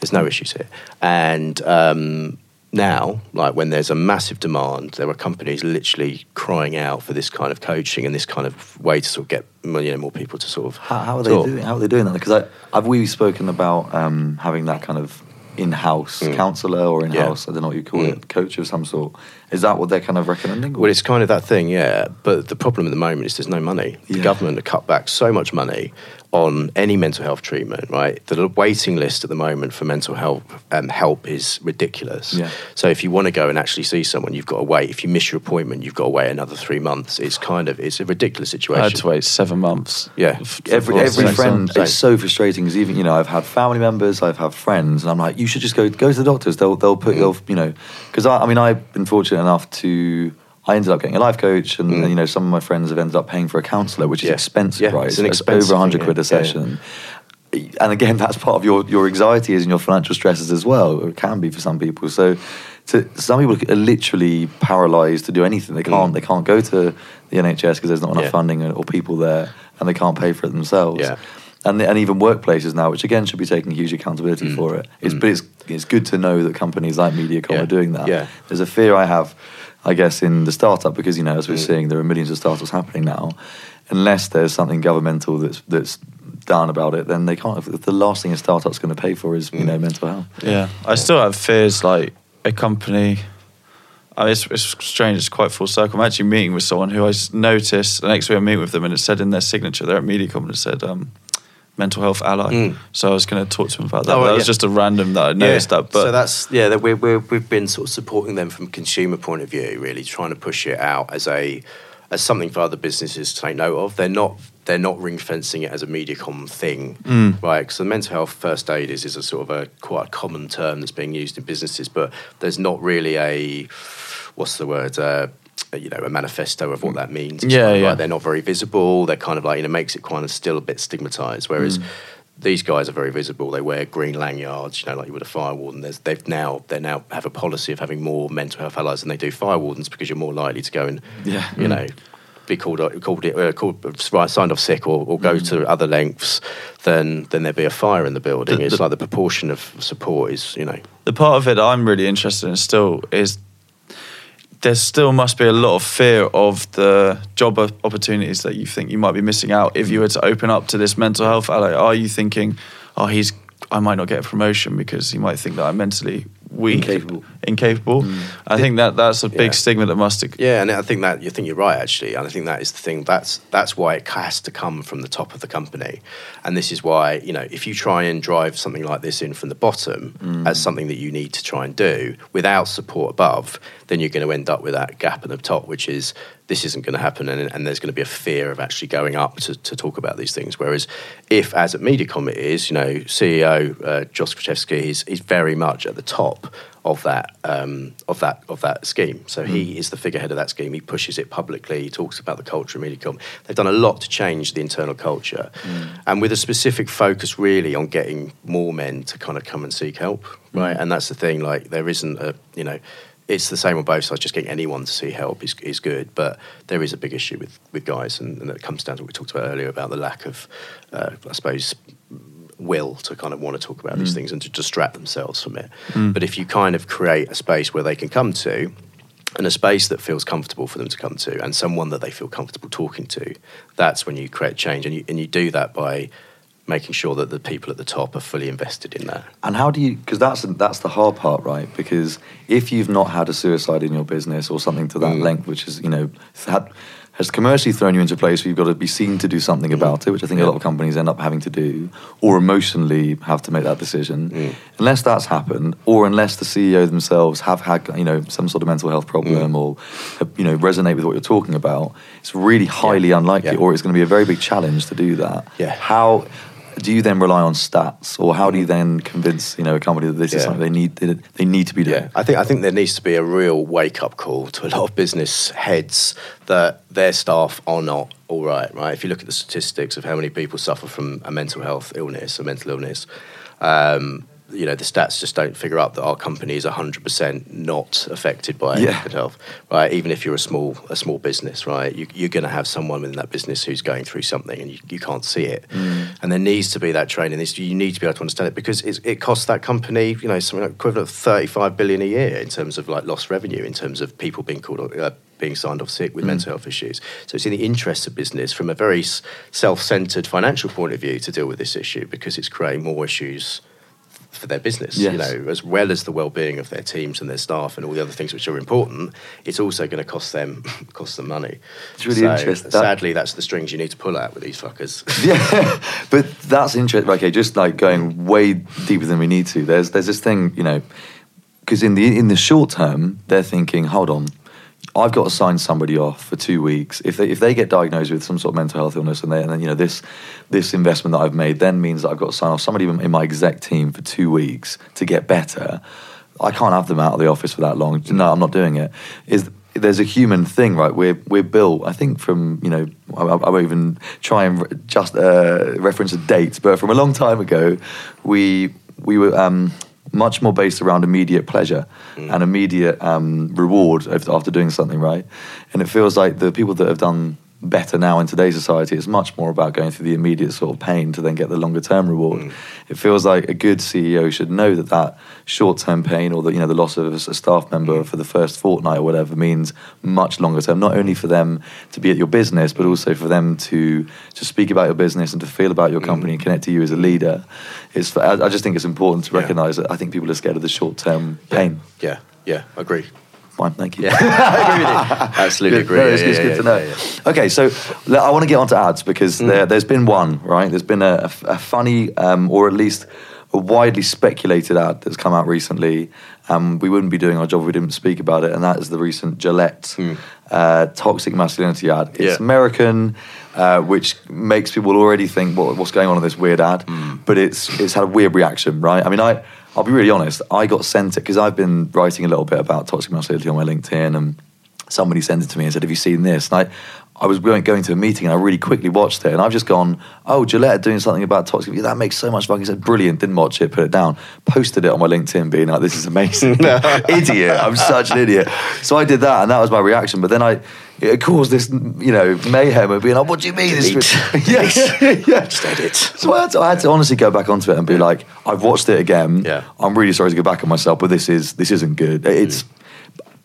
There's no issues here. And um, now, like when there's a massive demand, there are companies literally crying out for this kind of coaching and this kind of way to sort of get you know, more people to sort of How, how are they talk. doing? How are they doing that? Because I, have we've spoken about um, having that kind of in-house Mm. counsellor or in-house I don't know what you call Mm. it, coach of some sort. Is that what they're kind of recommending? Well, it's kind of that thing, yeah. But the problem at the moment is there's no money. The Yeah. government have cut back so much money on any mental health treatment, right? The waiting list at the moment for mental health um, help is ridiculous. Yeah. So if you want to go and actually see someone, you've got to wait. If you miss your appointment, you've got to wait another three months. It's kind of it's a ridiculous situation. I situation. had to wait seven months. Yeah. f- every every friend someone. it's so frustrating because even you know I've had family members I've had friends and I'm like you should just go go to the doctors they'll they'll put Mm. they'll you know because I, I mean I've been fortunate enough to I ended up getting a life coach and, Mm. you know some of my friends have ended up paying for a counsellor which is Yeah. expensive Yeah, right it's an It's expensive over 100 quid a yeah. Yeah, session and again that's part of your your anxieties and your financial stresses as well it can be for some people so to, some people are literally paralyzed to do anything they can't Mm. they can't go to the NHS because there's not enough funding or people there and they can't pay for it themselves Yeah. and and even workplaces now, which again should be taking huge accountability Mm. for it. It's, Mm. But it's it's good to know that companies like MediaCom are doing that. Yeah. There's a fear I have, I guess, in the startup because you know as we're Mm. seeing, there are millions of startups happening now. Unless there's something governmental that's that's done about it, then they can't. The last thing a startup's going to pay for is you Mm. know mental health. Yeah, I still have fears like a company. I mean, it's, it's strange. It's quite full circle. I'm actually meeting with someone who I noticed the next week I meet with them, and it said in their signature they're at Mediacom and it said um, mental health ally. Mm. So I was going to talk to him about that. Oh, that yeah. was just a random that I noticed that. But so that's yeah, that we're, we're, we've been sort of supporting them from a consumer point of view, really trying to push it out as a as something for other businesses to take note of. They're not they're not ring fencing it as a media MediaCom thing, Mm. right? Because the mental health first aid is, is a sort of a quite a common term that's being used in businesses, but there's not really a what's the word. Uh, Uh, you know, a manifesto of what that means. It's Yeah, kind of yeah. like they're not very visible. They're kind of like, you know, makes it kind of still a bit stigmatized. Whereas Mm. these guys are very visible. They wear green lanyards, you know, like you would a fire warden. There's, they've now they now have a policy of having more mental health allies than they do fire wardens because you're more likely to go and Yeah. you mm. know be called called it uh, called uh, right, uh, signed off sick or, or go mm. to other lengths than than there be a fire in the building. The- it's the- like the proportion of support is you know the part of it I'm really interested in still is there still must be a lot of fear of the job opportunities that you think you might be missing out if you were to open up to this mental health ally. Are you thinking, oh, he's I might not get a promotion because he might think that I'm mentally weak, Incapable. Incapable. I think that that's a big Yeah. stigma that must. Yeah, and I think that you think you're right actually, and I think that is the thing. That's that's why it has to come from the top of the company, and this is why you know if you try and drive something like this in from the bottom as something that you need to try and do without support above, then you're going to end up with that gap at the top, which is this isn't going to happen, and, and there's going to be a fear of actually going up to, to talk about these things. Whereas if, as at MediaCom it is, you know, CEO uh, Josh Krichefski is is very much at the top of that um, of that of that scheme. So he is the figurehead of that scheme. He pushes it publicly. He talks about the culture of Mediacom. They've done a lot to change the internal culture, and with a specific focus really on getting more men to kind of come and seek help. Right, and that's the thing. Like there isn't a you know. It's the same on both sides. Just getting anyone to see help is, is good, but there is a big issue with, with guys, and, and it comes down to what we talked about earlier about the lack of, uh, I suppose, will to kind of want to talk about these things and to distract themselves from it. But if you kind of create a space where they can come to, and a space that feels comfortable for them to come to, and someone that they feel comfortable talking to, that's when you create change. And you, and you do that by making sure that the people at the top are fully invested in that. And how do you? Because that's that's the hard part, right? Because if you've not had a suicide in your business or something to that Mm. length, which is you know had, has commercially thrown you into a place where you've got to be seen to do something about it, which I think a Mm. Lot of companies end up having to do, or emotionally have to make that decision. Mm. Unless that's happened, or unless the CEO themselves have had you know some sort of mental health problem Mm. or you know resonate with what you're talking about, it's really highly unlikely, Yeah. or it's going to be a very big challenge to do that. Yeah. How do you then rely on stats, or how do you then convince you know a company that this is Mm. Something they need they, they need to be doing? Yeah, I think I think there needs to be a real wake up call to a lot of business heads that their staff are not all right. Right, if you look at the statistics of how many people suffer from a mental health illness, a mental illness. Um, you know the stats just don't figure up that our company is 100% not affected by Yeah. mental health right? Even if you're a small a small business right? You, you're going to have someone within that business who's going through something and you, you can't see it. And there needs to be that training. This- you need to be able to understand it because it's, it costs that company you know something like equivalent of 35 billion a year in terms of like lost revenue in terms of people being called uh, being signed off sick with mental health issues. So it's in the interests of business from a very self-centered financial point of view to deal with this issue because it's creating more issues for their business, you know, as well as the well-being of their teams and their staff and all the other things which are important. It's also going to cost them cost them money. It's really So, interesting. That- Sadly, that's the strings you need to pull out with these fuckers. yeah, but that's interesting. Okay, just like going way deeper than we need to. There's there's this thing, you know, because in the in the short term, they're thinking, hold on, I've got to sign somebody off for two weeks. If they if they get diagnosed with some sort of mental health illness, and, they, and then you know this this investment that I've made then means that I've got to sign off somebody in my exec team for two weeks to get better. I can't have them out of the office for that long. No, I'm not doing it. Is there's a human thing, right? We're we're built. I think from you know I, I won't even try and re- just uh, reference a date, but from a long time ago, we we were um, much more based around immediate pleasure and immediate um, reward after doing something, right? And it feels like the people that have done better now in today's society, it's much more about going through the immediate sort of pain to then get the longer term reward. Mm. It feels like a good CEO should know that that short term pain or the you know the loss of a staff member mm. for the first fortnight or whatever means much longer term. Not only for them to be at your business, but also for them to to speak about your business and to feel about your company and mm. connect to you as a leader. It's I I just think it's important to Yeah. recognise that I think people are scared of the short term pain. yeah, yeah, agree. Fine, thank you. Yeah, I agree with you. Absolutely Good. agree. No, Yeah, it's, yeah, it's good yeah, to know. Okay, so I want to get onto ads because there, there's been one, right? There's been a funny, um, or at least a widely speculated ad that's come out recently. Um, we wouldn't be doing our job if we didn't speak about it, and that is the recent Gillette uh, toxic masculinity ad. It's. American, uh, which makes people already think, what, what's going on in this weird ad? But it's it's had a weird reaction, right? I mean, I I'll be really honest. I got sent it because I've been writing a little bit about toxic masculinity on my LinkedIn, and somebody sent it to me and said, "Have you seen this?" And I, I was going, going to a meeting and I really quickly watched it, and I've just gone, "Oh, Gillette doing something about toxic." Yeah, that makes so much fucking sense. Brilliant. Didn't watch it. Put it down. Posted it on my LinkedIn, being like, "This is amazing." idiot. I'm such an idiot. So I did that, and that was my reaction. But then I. It caused this, you know, mayhem of being like, "What do you mean?" This Delete. yeah, yeah. Just edit. So I had, to, I had to honestly go back onto it and be like, I've watched it again. Yeah. I'm really sorry to go back on myself, but this is this isn't good. It's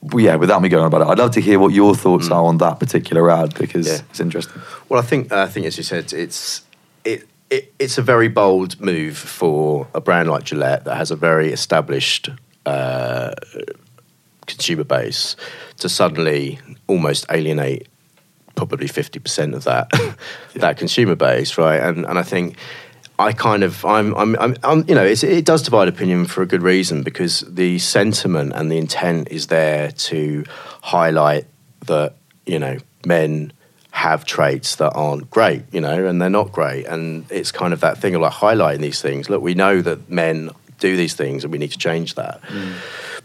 well, yeah. Without me going on about it, I'd love to hear what your thoughts are on that particular ad because Yeah. it's interesting. Well, I think I think as you said, it's it, it it's a very bold move for a brand like Gillette that has a very established uh, consumer base to suddenly almost alienate probably 50% of that that consumer base right and and I think I kind of I'm I'm, I'm, I'm you know it does divide opinion for a good reason because the sentiment and the intent is there to highlight that you know men have traits that aren't great, you know, and they're not great. And it's kind of that thing of like highlighting these things. Look, we know that men do these things and we need to change that. Mm.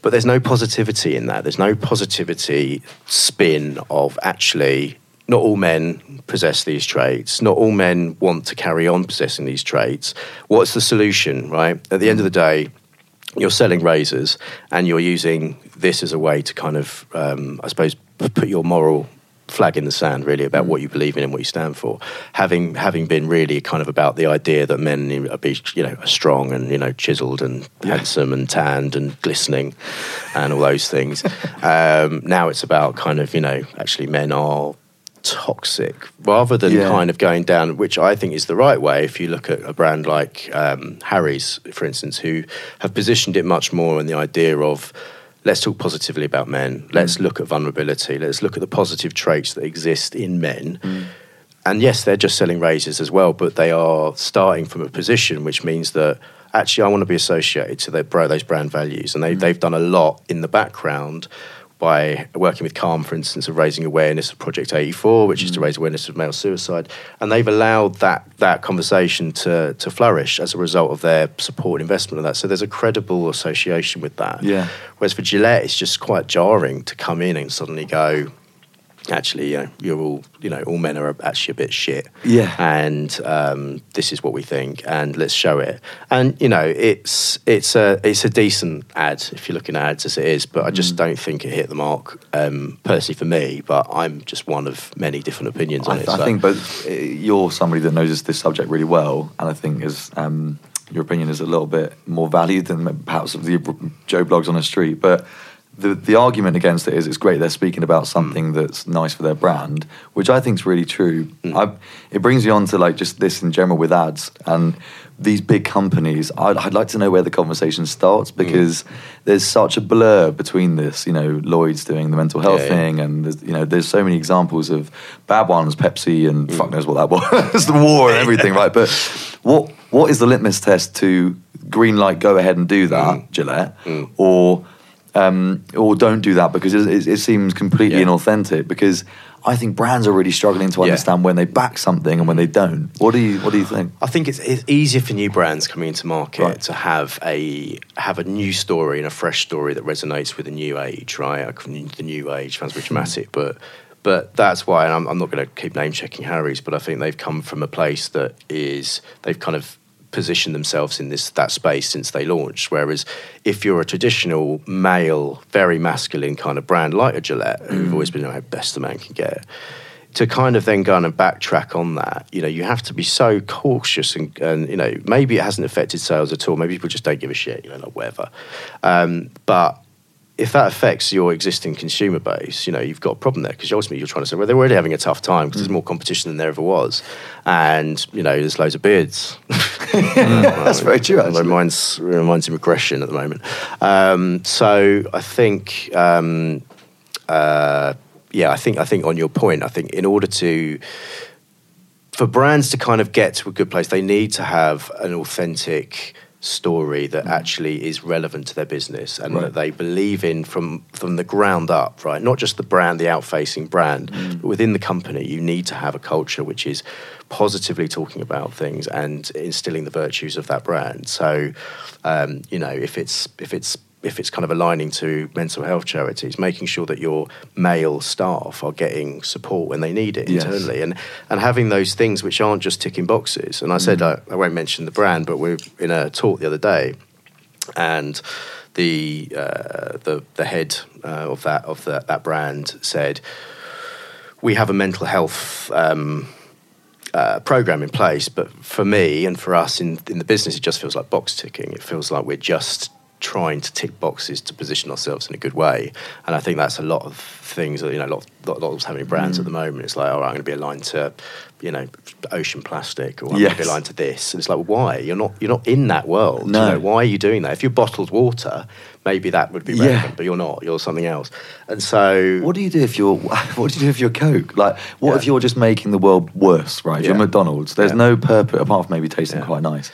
But there's no positivity in that. There's no positivity spin of actually not all men possess these traits. Not all men want to carry on possessing these traits. What's the solution, right? At the end of the day, you're selling razors and you're using this as a way to kind of, um, I suppose, put your moral flag in the sand really about mm. what you believe in and what you stand for having having been really kind of about the idea that men are be you know are strong and you know chiseled and yeah. handsome and tanned and glistening and all those things um, now it's about kind of you know actually men are toxic rather than yeah. kind of going down, which I think is the right way. If you look at a brand like um, Harry's, for instance, who have positioned it much more in the idea of let's talk positively about men, let's mm. look at vulnerability, let's look at the positive traits that exist in men. Mm. And yes, they're just selling razors as well, but they are starting from a position which means that actually I want to be associated to their, those brand values. And they, mm. they've done a lot in the background by working with Calm, for instance, of raising awareness of Project 84, which mm. is to mm. raise awareness of male suicide. And they've allowed that, that conversation to, to flourish as a result of their support and investment of that. So there's a credible association with that. Yeah. Whereas for Gillette, it's just quite jarring to come in and suddenly go, actually, you know, you're all, you know, all men are actually a bit shit. Yeah. And um, this is what we think, and let's show it. And you know, it's it's a it's a decent ad if you're looking at ads as it is, but I just mm. don't think it hit the mark um, personally for me. But I'm just one of many different opinions on I, it. I so. think, but uh, you're somebody that knows this subject really well, and I think is. Um, your opinion is a little bit more valued than perhaps of the Joe Bloggs on the street, but the the argument against it is it's great they're speaking about something that's nice for their brand, which I think is really true. Mm. I, it brings you on to like just this in general with ads and these big companies. I'd, I'd like to know where the conversation starts mm. because mm. there's such a blur between this. You know, Lloyd's doing the mental health yeah, thing, yeah. and there's, you know, there's so many examples of bad ones, Pepsi, and mm. fuck knows what that was, the war and everything, right? But what what is the litmus test to green light, go ahead and do that, mm. Gillette, or um, or don't do that because it, it, it seems completely yeah. inauthentic. Because I think brands are really struggling to understand yeah. when they back something and when they don't. What do you What do you think? I think it's, it's easier for new brands coming into market right. to have a have a new story and a fresh story that resonates with the new age. Right, the new age sounds very hmm. dramatic, but but that's why, and I'm, I'm not going to keep name checking Harry's, but I think they've come from a place that is they've kind of positioned themselves in this that space since they launched. Whereas if you're a traditional male, very masculine kind of brand like a Gillette, mm. who've always been you know, best the man can get, to kind of then go and backtrack on that, you know, you have to be so cautious and, and, you know, maybe it hasn't affected sales at all. Maybe people just don't give a shit, you know, like whatever. Um, but if that affects your existing consumer base, you know, you've got a problem there because ultimately you're trying to say, well, they're already having a tough time because mm. there's more competition than there ever was. And, you know, there's loads of beards. That's very true, actually. It reminds, reminds him of Gresham at the moment. Um, so I think, um, uh, yeah, I think, I think on your point, I think in order to, for brands to kind of get to a good place, they need to have an authentic, story that mm. actually is relevant to their business and right. that they believe in from from the ground up right not just the brand the outfacing brand mm. but within the company you need to have a culture which is positively talking about things and instilling the virtues of that brand so um, you know if it's if it's if it's kind of aligning to mental health charities, making sure that your male staff are getting support when they need it yes. internally, and and having those things which aren't just ticking boxes. And I said mm. I, I, won't mention the brand, but we are in a talk the other day, and the uh, the the head uh, of that of the, that brand said we have a mental health. Um, uh, program in place, but for me and for us in, in the business, it just feels like box ticking. It feels like we're just trying to tick boxes to position ourselves in a good way. And I think that's a lot of things that, you know, a lot, of, lot, lot of what's happening in brands mm. at the moment. It's like, all right, I'm going to be aligned to, you know, ocean plastic or I'm going to be Yes. aligned to this. And it's like, why? You're not, you're not in that world. No. You know, why are you doing that? If you're bottled water, maybe that would be Yeah. relevant, but you're not. You're something else. And so... What do you do if you're? What do you do if you're Coke? Like, what Yeah. if you're just making the world worse? Right? You're McDonald's. There's Yeah. no purpose apart from maybe tasting Yeah. quite nice.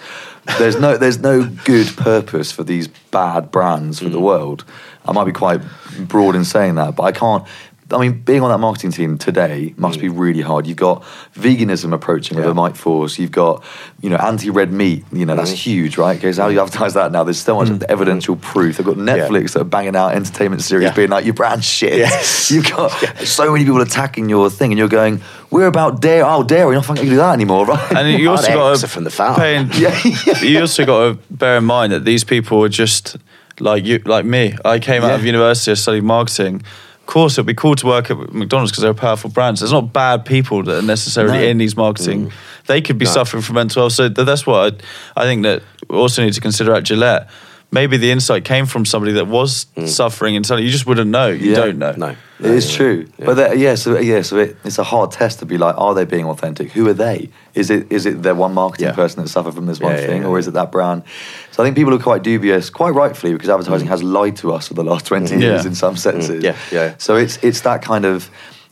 There's no there's no good purpose for these bad brands for the Mm. world. I might be quite broad in saying that, but I can't. I mean, being on that marketing team today must be really hard. You've got veganism approaching with Mm. A Mike Force. You've got, you know, anti-red meat. You know, that's Mhm. huge, right? Because how do you advertise that now? There's so much evidential proof. They've got Netflix that are banging out entertainment series, Yeah. being like, "Your brand shit." Yes. You've got so many people attacking your thing, and you're going, "We're about dairy. Oh, dairy. You're not fucking gonna do that anymore, right?" And you Oh, also got to from the farm. pay yeah, yeah. you also got to bear in mind that these people are just like you, like me. I came out Yeah. of university, I studied marketing. Of course, it'd be cool to work at McDonald's because they're a powerful brand. So There's not bad people that are necessarily No. in these marketing. Mm. They could be No. suffering from mental health. So th- that's what I, I think that we also need to consider at Gillette. Maybe the insight came from somebody that was mm. suffering and something you just wouldn't know. You Yeah. don't know. No. It is Yeah. true, Yeah. but that- yeah, so yeah, so it, it's a hard test to be like, are they being authentic? Who are they? Is it is it their one marketing Yeah. person that suffered from this one Yeah, yeah, thing, yeah, or is it that brand? So I think people are quite dubious, quite rightfully, because advertising mm. has lied to us for the last twenty mm. years Yeah. in some senses. Yeah, yeah. So it's it's that kind of,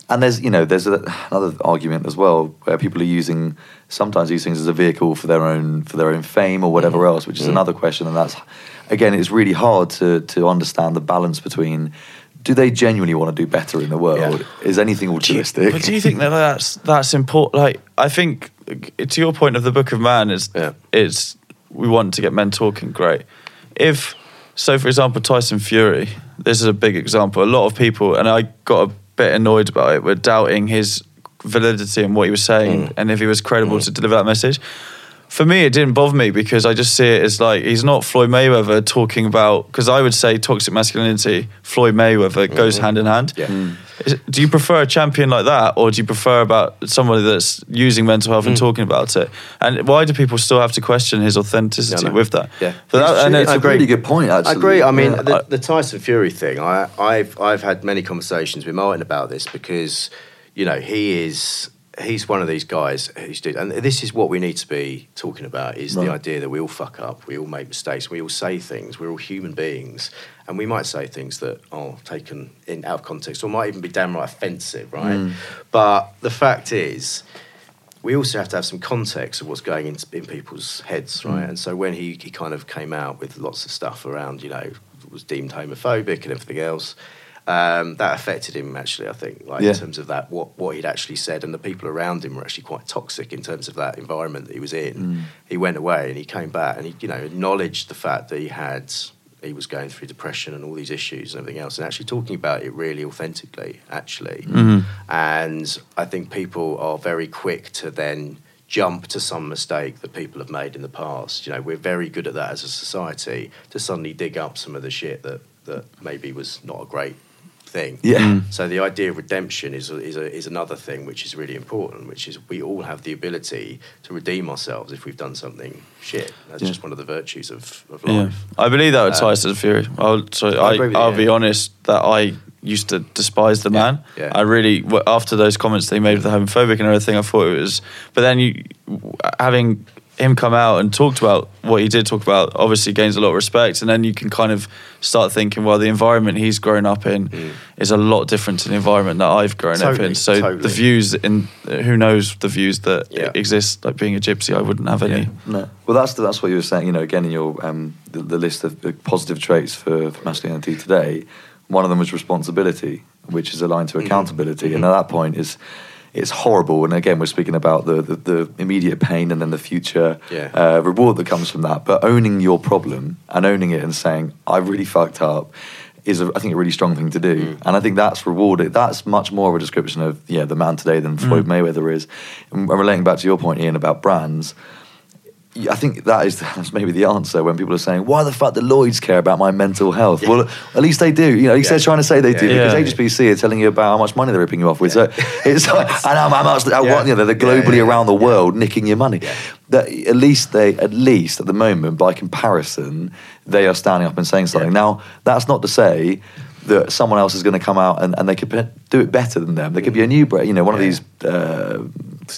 and there's you know there's a, another argument as well where people are using sometimes these things as a vehicle for their own for their own fame or whatever else, which is another question, and that's again it's really hard to to understand the balance between. Do they genuinely want to do better in the world? Yeah. Is anything altruistic? But do you think that that's that's important? Like, I think to your point of the Book of Man is Yeah. it's we want to get men talking. Great. If so, for example, Tyson Fury. This is a big example. A lot of people, and I got a bit annoyed about it, were doubting his validity and what he was saying, Mm. and if he was credible to deliver that message. For me, it didn't bother me because I just see it as like he's not Floyd Mayweather talking about. Because I would say toxic masculinity, Floyd Mayweather goes hand in hand. Yeah. Mm. Is- Do you prefer a champion like that, or do you prefer about somebody that's using mental health and talking about it? And why do people still have to question his authenticity Mm. Yeah, no. with that? Yeah. But that- and it's It's a really good point, actually. I agree. I mean, Yeah. the, the Tyson Fury thing. I, I've I've had many conversations with Martin about this because, you know, he is he's one of these guys who's do, and this is what we need to be talking about is the idea that we all fuck up, we all make mistakes, we all say things, we're all human beings, and we might say things that are taken in out of context or might even be downright offensive, right? Mm. But the fact is we also have to have some context of what's going in, in people's heads, right? And so when he, he kind of came out with lots of stuff around, you know, was deemed homophobic and everything else, um, that affected him actually. I think, like Yeah. in terms of that, what what he'd actually said, and the people around him were actually quite toxic in terms of that environment that he was in. He went away and he came back and he, you know, acknowledged the fact that he had. He was going through depression and all these issues and everything else, and actually talking about it really authentically, actually. And I think people are very quick to then jump to some mistake that people have made in the past. You know, we're very good at that as a society to suddenly dig up some of the shit that, that maybe was not a great thing. Yeah. Mm. So the idea of redemption is is a, is another thing which is really important, which is we all have the ability to redeem ourselves if we've done something shit. That's Yeah. just one of the virtues of, of Yeah. life. I believe that with Um, Tyson Fury. I'll, sorry, I I, agree with you, I'll yeah. be honest that I used to despise the Yeah, man. yeah. I really, after those comments they made with the homophobic and everything, I thought it was. But then you, having him come out and talked about what he did talk about, obviously gains a lot of respect. And then you can kind of start thinking, well, the environment he's grown up in is a lot different to the environment that I've grown up Mm. In. So the views in who knows the views that Yeah. exist, like being a gypsy, I wouldn't have any. Yeah. No. Well, that's that's what you were saying. You know, again in your um, the, the list of the positive traits for, for masculinity today, one of them was responsibility, which is aligned to Mm-hmm. accountability, and at that point is it's horrible. And again, we're speaking about the the, the immediate pain and then the future Yeah. uh, reward that comes from that. But owning your problem and owning it and saying I really fucked up. Is a, I think a really strong thing to do, Mm. and I think that's rewarded. That's much more of a description of yeah the man today than Floyd Mayweather is. And relating back to your point, Ian, about brands, I think that is that's maybe the answer when people are saying, "Why the fuck do Lloyd's care about my mental health?" Well, at least they do. You know, at least Yeah. they're trying to say they do Yeah. because HSBC are telling you about how much money they're ripping you off with. So it's like, and how, how much how, Yeah. you know, they're globally yeah, yeah. around the world nicking your money. Yeah. That at least they, at least at the moment, by comparison, they are standing up and saying something. Yeah. Now, that's not to say. That someone else is going to come out and, and they could do it better than them. There could be a new, you know, one of these uh,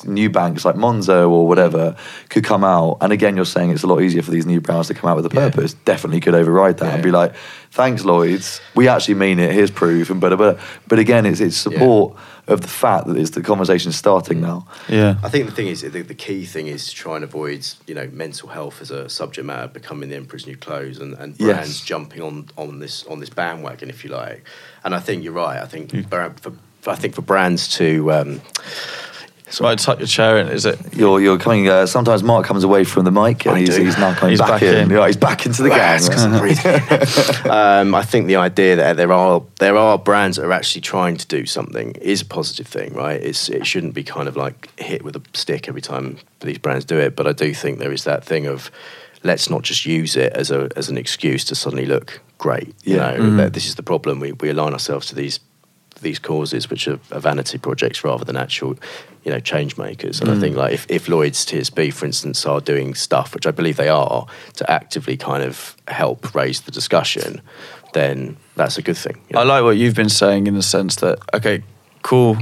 new banks like Monzo or whatever could come out. And again, you're saying it's a lot easier for these new brands to come out with a Yeah. purpose. Definitely could override that and be like, thanks, Lloyds. We actually mean it. Here's proof. And but but but again, it's it's support of the fact that it's the conversation starting now. Yeah. I think the thing is, the, the key thing is to try and avoid, you know, mental health as a subject matter becoming the emperor's new clothes, and, and Yes. brands jumping on on this on this bandwagon, if you like. And I think you're right. I think bra- for, I think for brands to. Um, So I tuck your chair in. Is it? You're you're coming. Uh, sometimes Mark comes away from the mic and I he's, do. he's now coming He's back, back in. in. Yeah, he's back into the gang. I'm um, I think the idea that there are there are brands that are actually trying to do something is a positive thing, right? It's it shouldn't be kind of like hit with a stick every time these brands do it. But I do think there is that thing of let's not just use it as a as an excuse to suddenly look great. You Yeah. know, that this is the problem. We we align ourselves to these these causes which are, are vanity projects rather than actual you know change makers. And i mm. think like if, if lloyd's tsb for instance are doing stuff which i believe they are to actively kind of help raise the discussion then that's a good thing you know? I like what you've been saying in the sense that okay, cool,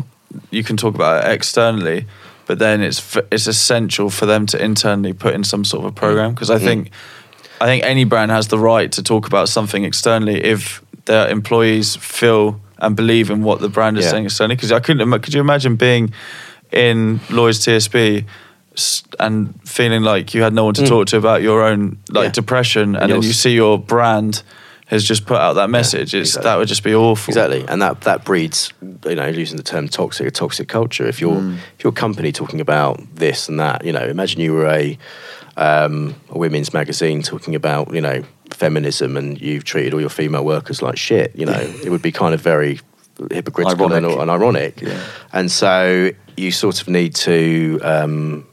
you can talk about it externally, but then it's f- it's essential for them to internally put in some sort of a program mm. because I mm. think I think any brand has the right to talk about something externally if their employees feel and believe in what the brand is Yeah. saying externally. Because I couldn't, could you imagine being in Lloyd's TSB? And feeling like you had no one to talk to about your own like Yeah. depression, and then you see your brand has just put out that message. it's exactly. that would just be awful. Exactly, and that that breeds, you know, using the term toxic, a toxic culture. If you're if your company talking about this and that, you know, imagine you were a um, a women's magazine talking about you know feminism, and you've treated all your female workers like shit. You know, it would be kind of very hypocritical and, Ironic. and ironic. Yeah. And so you sort of need to, um,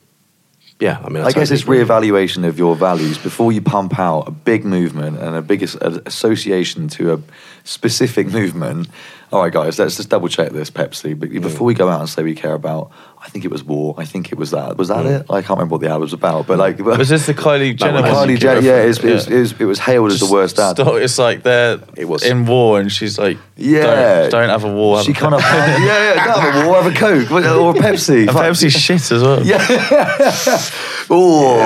yeah. I mean, I guess totally it's reevaluation of your values before you pump out a big movement and a big association to a specific movement. All right, guys, let's just double check this Pepsi. But before we go out and say we care about, I think it was war. I think it was that. Was that hmm. it? I can't remember what the ad was about. But like, Was this the Kylie Jenner? one. one? Kylie Jenner, yeah, it was, it, was, it, was, it was hailed as the worst ad. Stop- It's like they're It was. in war, and she's like, Yeah, don't, don't have a war. Have She a kind of, yeah, yeah, don't have a war, have a Coke or a Pepsi. A Pepsi shit as well. Yeah. oh,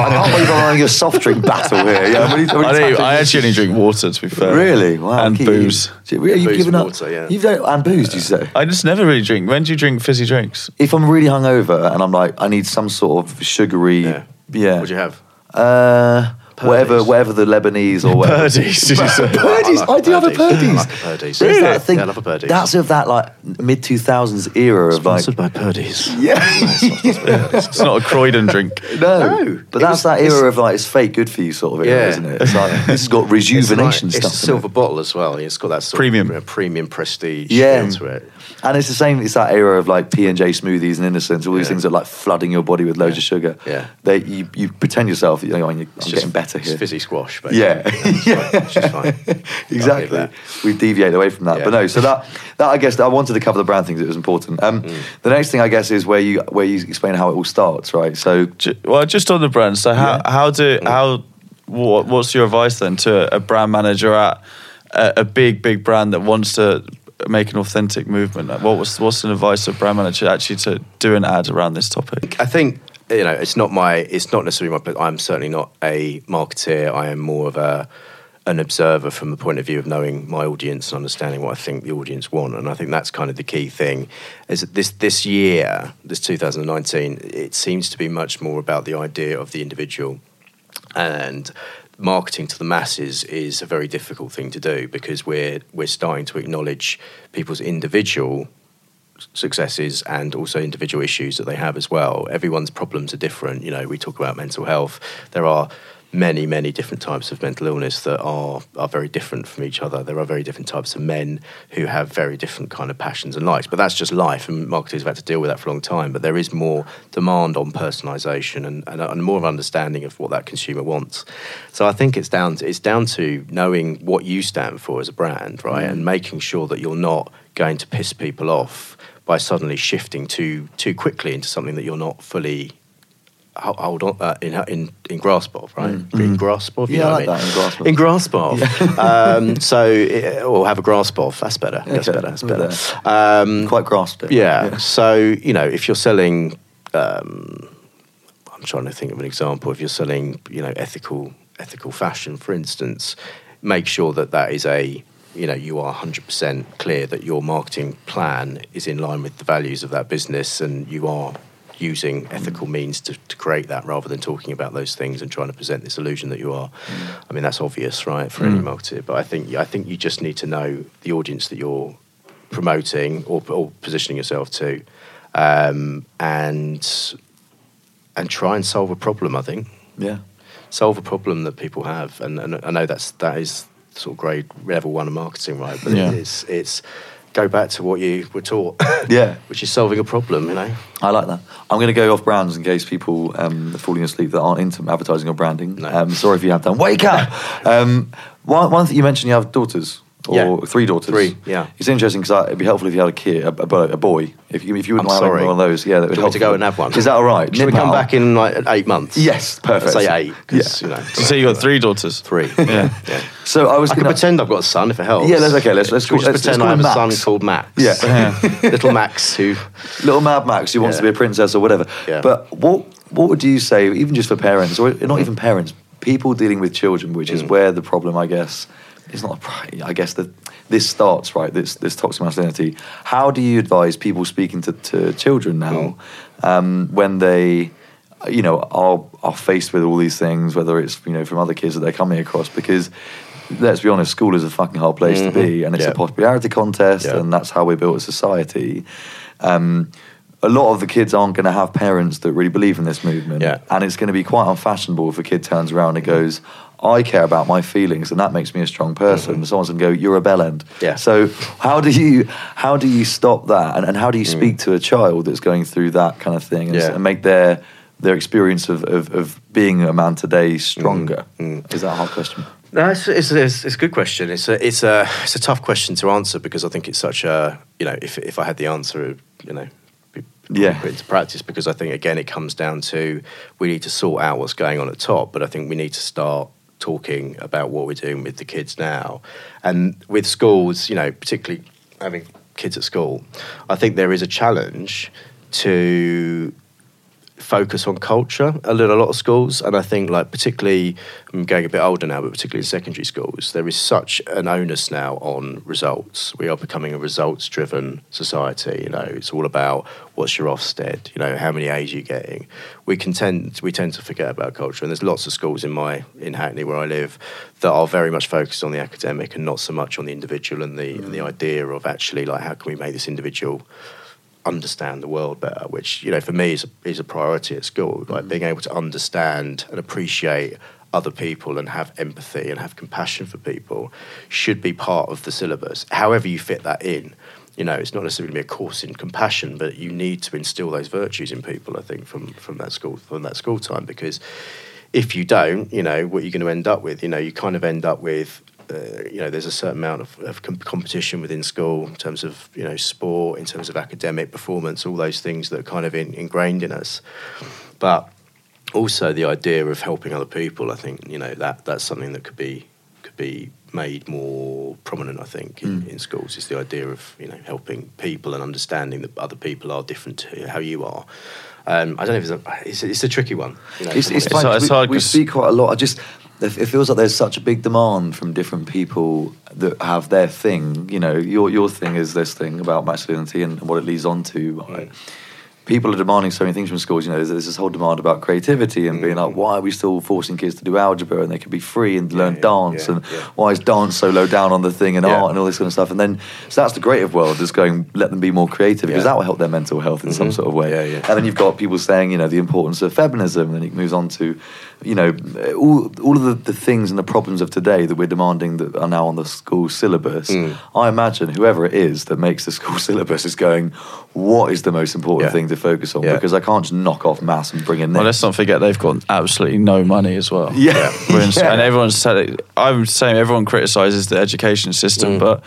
I can't believe I'm having a soft drink battle here. Yeah, I'm really- I'm really I, don't, I actually only drink water, to be fair. Really? Wow. And keep- booze. You've Booze given up. water, yeah. You've done, and booze, do you say? I just never really drink. When do you drink fizzy drinks? If I'm really hungover and I'm like, I need some sort of sugary. Yeah. Yeah. What'd you have? Uh, whatever, Purdey's. whatever the Lebanese or whatever. Purdey's, did you say? Purdey's. I I, do have a Purdey's. I like a Purdey's. Really? that thing. Yeah, I love a Purdey's. That's of that like mid 2000s era of like. Sponsored by Purdey's. Yeah. It's not a Croydon drink. no. No, But that's was- that era of like it's fake good for you sort of era, Yeah. isn't it? It's like has got rejuvenation it's, like, stuff. It's a in it. silver bottle as well. It's got that sort Premium. of uh, premium prestige Yeah. to it. And it's the same. It's that era of like P and J smoothies and innocence. All these Yeah. things that are like flooding your body with loads Yeah. of sugar. Yeah. They you, you pretend yourself. You know, I'm It's getting better it's here. fizzy squash. Basically. Yeah. It's just fine. exactly. We deviate away from that, Yeah. but no. So that that I guess I wanted to cover the brand things. It was important. Um, Mm. The next thing I guess is where you where you explain how it all starts, right? So Well, just on the brand. So how Yeah. how do how what, what's your advice then to a brand manager at a, a big big brand that wants to make an authentic movement? Like, What was what's an advice a brand manager actually to do an ad around this topic? I think you know it's not my it's not necessarily my. I'm certainly not a marketeer. I am more of a an observer from the point of view of knowing my audience and understanding what I think the audience want. And I think that's kind of the key thing. Is that this this year, this 2019, it seems to be much more about the idea of the individual and marketing to the masses is a very difficult thing to do because we're we're starting to acknowledge people's individual successes and also individual issues that they have as well. Everyone's problems are different. You know, we talk about mental health. There are many, many different types of mental illness that are are very different from each other. There are very different types of men who have very different kind of passions and likes. But that's just life, and marketers have had to deal with that for a long time. But there is more demand on personalisation and, and, and more of understanding of what that consumer wants. So I think it's down to, it's down to knowing what you stand for as a brand, right, mm. and making sure that you're not going to piss people off by suddenly shifting too too quickly into something that you're not fully hold on uh, in in in grasp of, right? In grasp of, you Yeah, know I what that, in grasp of. In grasp of. um, so, uh, or have a grasp of. That's better. That's better. That's better. Um, Quite grasped it. yeah. So you know, if you're selling, um, I'm trying to think of an example. If you're selling, you know, ethical ethical fashion, for instance, make sure that that is a you know you are 100% clear that your marketing plan is in line with the values of that business and you are using mm. ethical means to, to create that rather than talking about those things and trying to present this illusion that you are. Mm. I mean that's obvious right for any mm. marketer but i think i think you just need to know the audience that you're promoting or, or positioning yourself to um, and and try and solve a problem i think. Yeah. solve a problem that people have and, and i know that's that is sort of grade level one of marketing right but Yeah. it's it's go back to what you were taught Yeah. which is solving a problem you know I like that. I'm going to go off brands in case people um, are falling asleep that aren't into advertising or branding. No. Um, sorry if you have done. Wake up! um, one, one thing you mentioned, you have daughters. Or Yeah. three daughters. Three, yeah. It's interesting because it'd be helpful if you had a kid, a, a, a boy. If you, if you wouldn't I'm mind sorry. one of those, yeah, that would help. to go and have one? Is that all right? Should we come out. back in like eight months? Yes, perfect. Let's say eight. 'cause, Yeah. You know, So you say you got three daughters. three. Yeah. yeah. So I was I can gonna, pretend I've got a son if it helps. Yeah, let's- okay, let's- let's call- just let's- let's pretend I have him a son called Max. Yeah. little Max who. little Mad Max who wants Yeah. to be a princess or whatever. Yeah. But what what would you say, even just for parents, or not even parents, people dealing with children, which is Mm. where the problem, I guess, is not. I guess that this starts right. This this toxic masculinity. How do you advise people speaking to, to children now um, when they? You know, are are faced with all these things, whether it's you know from other kids that they're coming across, because let's be honest, school is a fucking hard place to be, and it's Yeah. a popularity contest, Yeah. and that's how we built a society. Um, a lot of the kids aren't going to have parents that really believe in this movement, Yeah. and it's going to be quite unfashionable if a kid turns around and goes, "I care about my feelings, and that makes me a strong person." Someone's going to go, "You're a bellend." Mm-hmm. Yeah. So how do you how do you stop that, and, and how do you Mm. speak to a child that's going through that kind of thing, and, Yeah. and make their their experience of, of, of being a man today stronger? Mm. Is that a hard question? No, it's, it's, it's, it's a good question. It's a, it's, a, it's a tough question to answer because I think it's such a, you know, if, if I had the answer, you know, Yeah. put into practice because I think, again, it comes down to we need to sort out what's going on at top, but I think we need to start talking about what we're doing with the kids now. And with schools, you know, particularly having kids at school, I think there is a challenge to focus on culture a little, a lot of schools and i think like particularly i'm getting a bit older now but particularly in secondary schools there is such an onus now on results. We are becoming a results driven society you know it's all about what's your Ofsted you know how many a's you're getting. We can tend we tend to forget about culture and there's lots of schools in my in hackney where i live that are very much focused on the academic and not so much on the individual and the and the mm. idea of actually like how can we make this individual understand the world better, which you know for me is a, is a priority at school. Like mm-hmm. being able to understand and appreciate other people and have empathy and have compassion for people should be part of the syllabus. However you fit that in, you know, it's not necessarily going to be a course in compassion, but you need to instill those virtues in people. I think from from that school from that school time because if you don't, you know, what you're going to end up with, you know, you kind of end up with uh, you know, there's a certain amount of, of com- competition within school in terms of, you know, sport, in terms of academic performance, all those things that are kind of in, ingrained in us. But also the idea of helping other people, I think, you know, that that's something that could be could be made more prominent. I think in, in schools is the idea of you know helping people and understanding that other people are different to how you are. Um, I don't know if it's a, it's, it's a tricky one. You know, It's, it's, It's 'cause we, we speak quite a lot. I just it feels like there's such a big demand from different people that have their thing. You know, your your thing is this thing about masculinity and what it leads on to. Right? People are demanding so many things from schools. You know, there's, there's this whole demand about creativity and being like, why are we still forcing kids to do algebra and they could be free and learn yeah, dance yeah, and why is dance so low down on the thing and art and all this kind of stuff? And then so that's the creative world, is going let them be more creative because that will help their mental health in some Mhm. sort of way. Yeah, yeah. And then you've got people saying, you know, the importance of feminism, and then it moves on to you know, all, all of the, the things and the problems of today that we're demanding that are now on the school syllabus, Mm. I imagine whoever it is that makes the school syllabus is going, what is the most important Yeah. thing to focus on? Yeah. Because I can't just knock off maths and bring in Well, let's not forget they've got absolutely no money as well. Yeah. We're in- Yeah. And everyone's said I'm saying everyone criticises the education system, but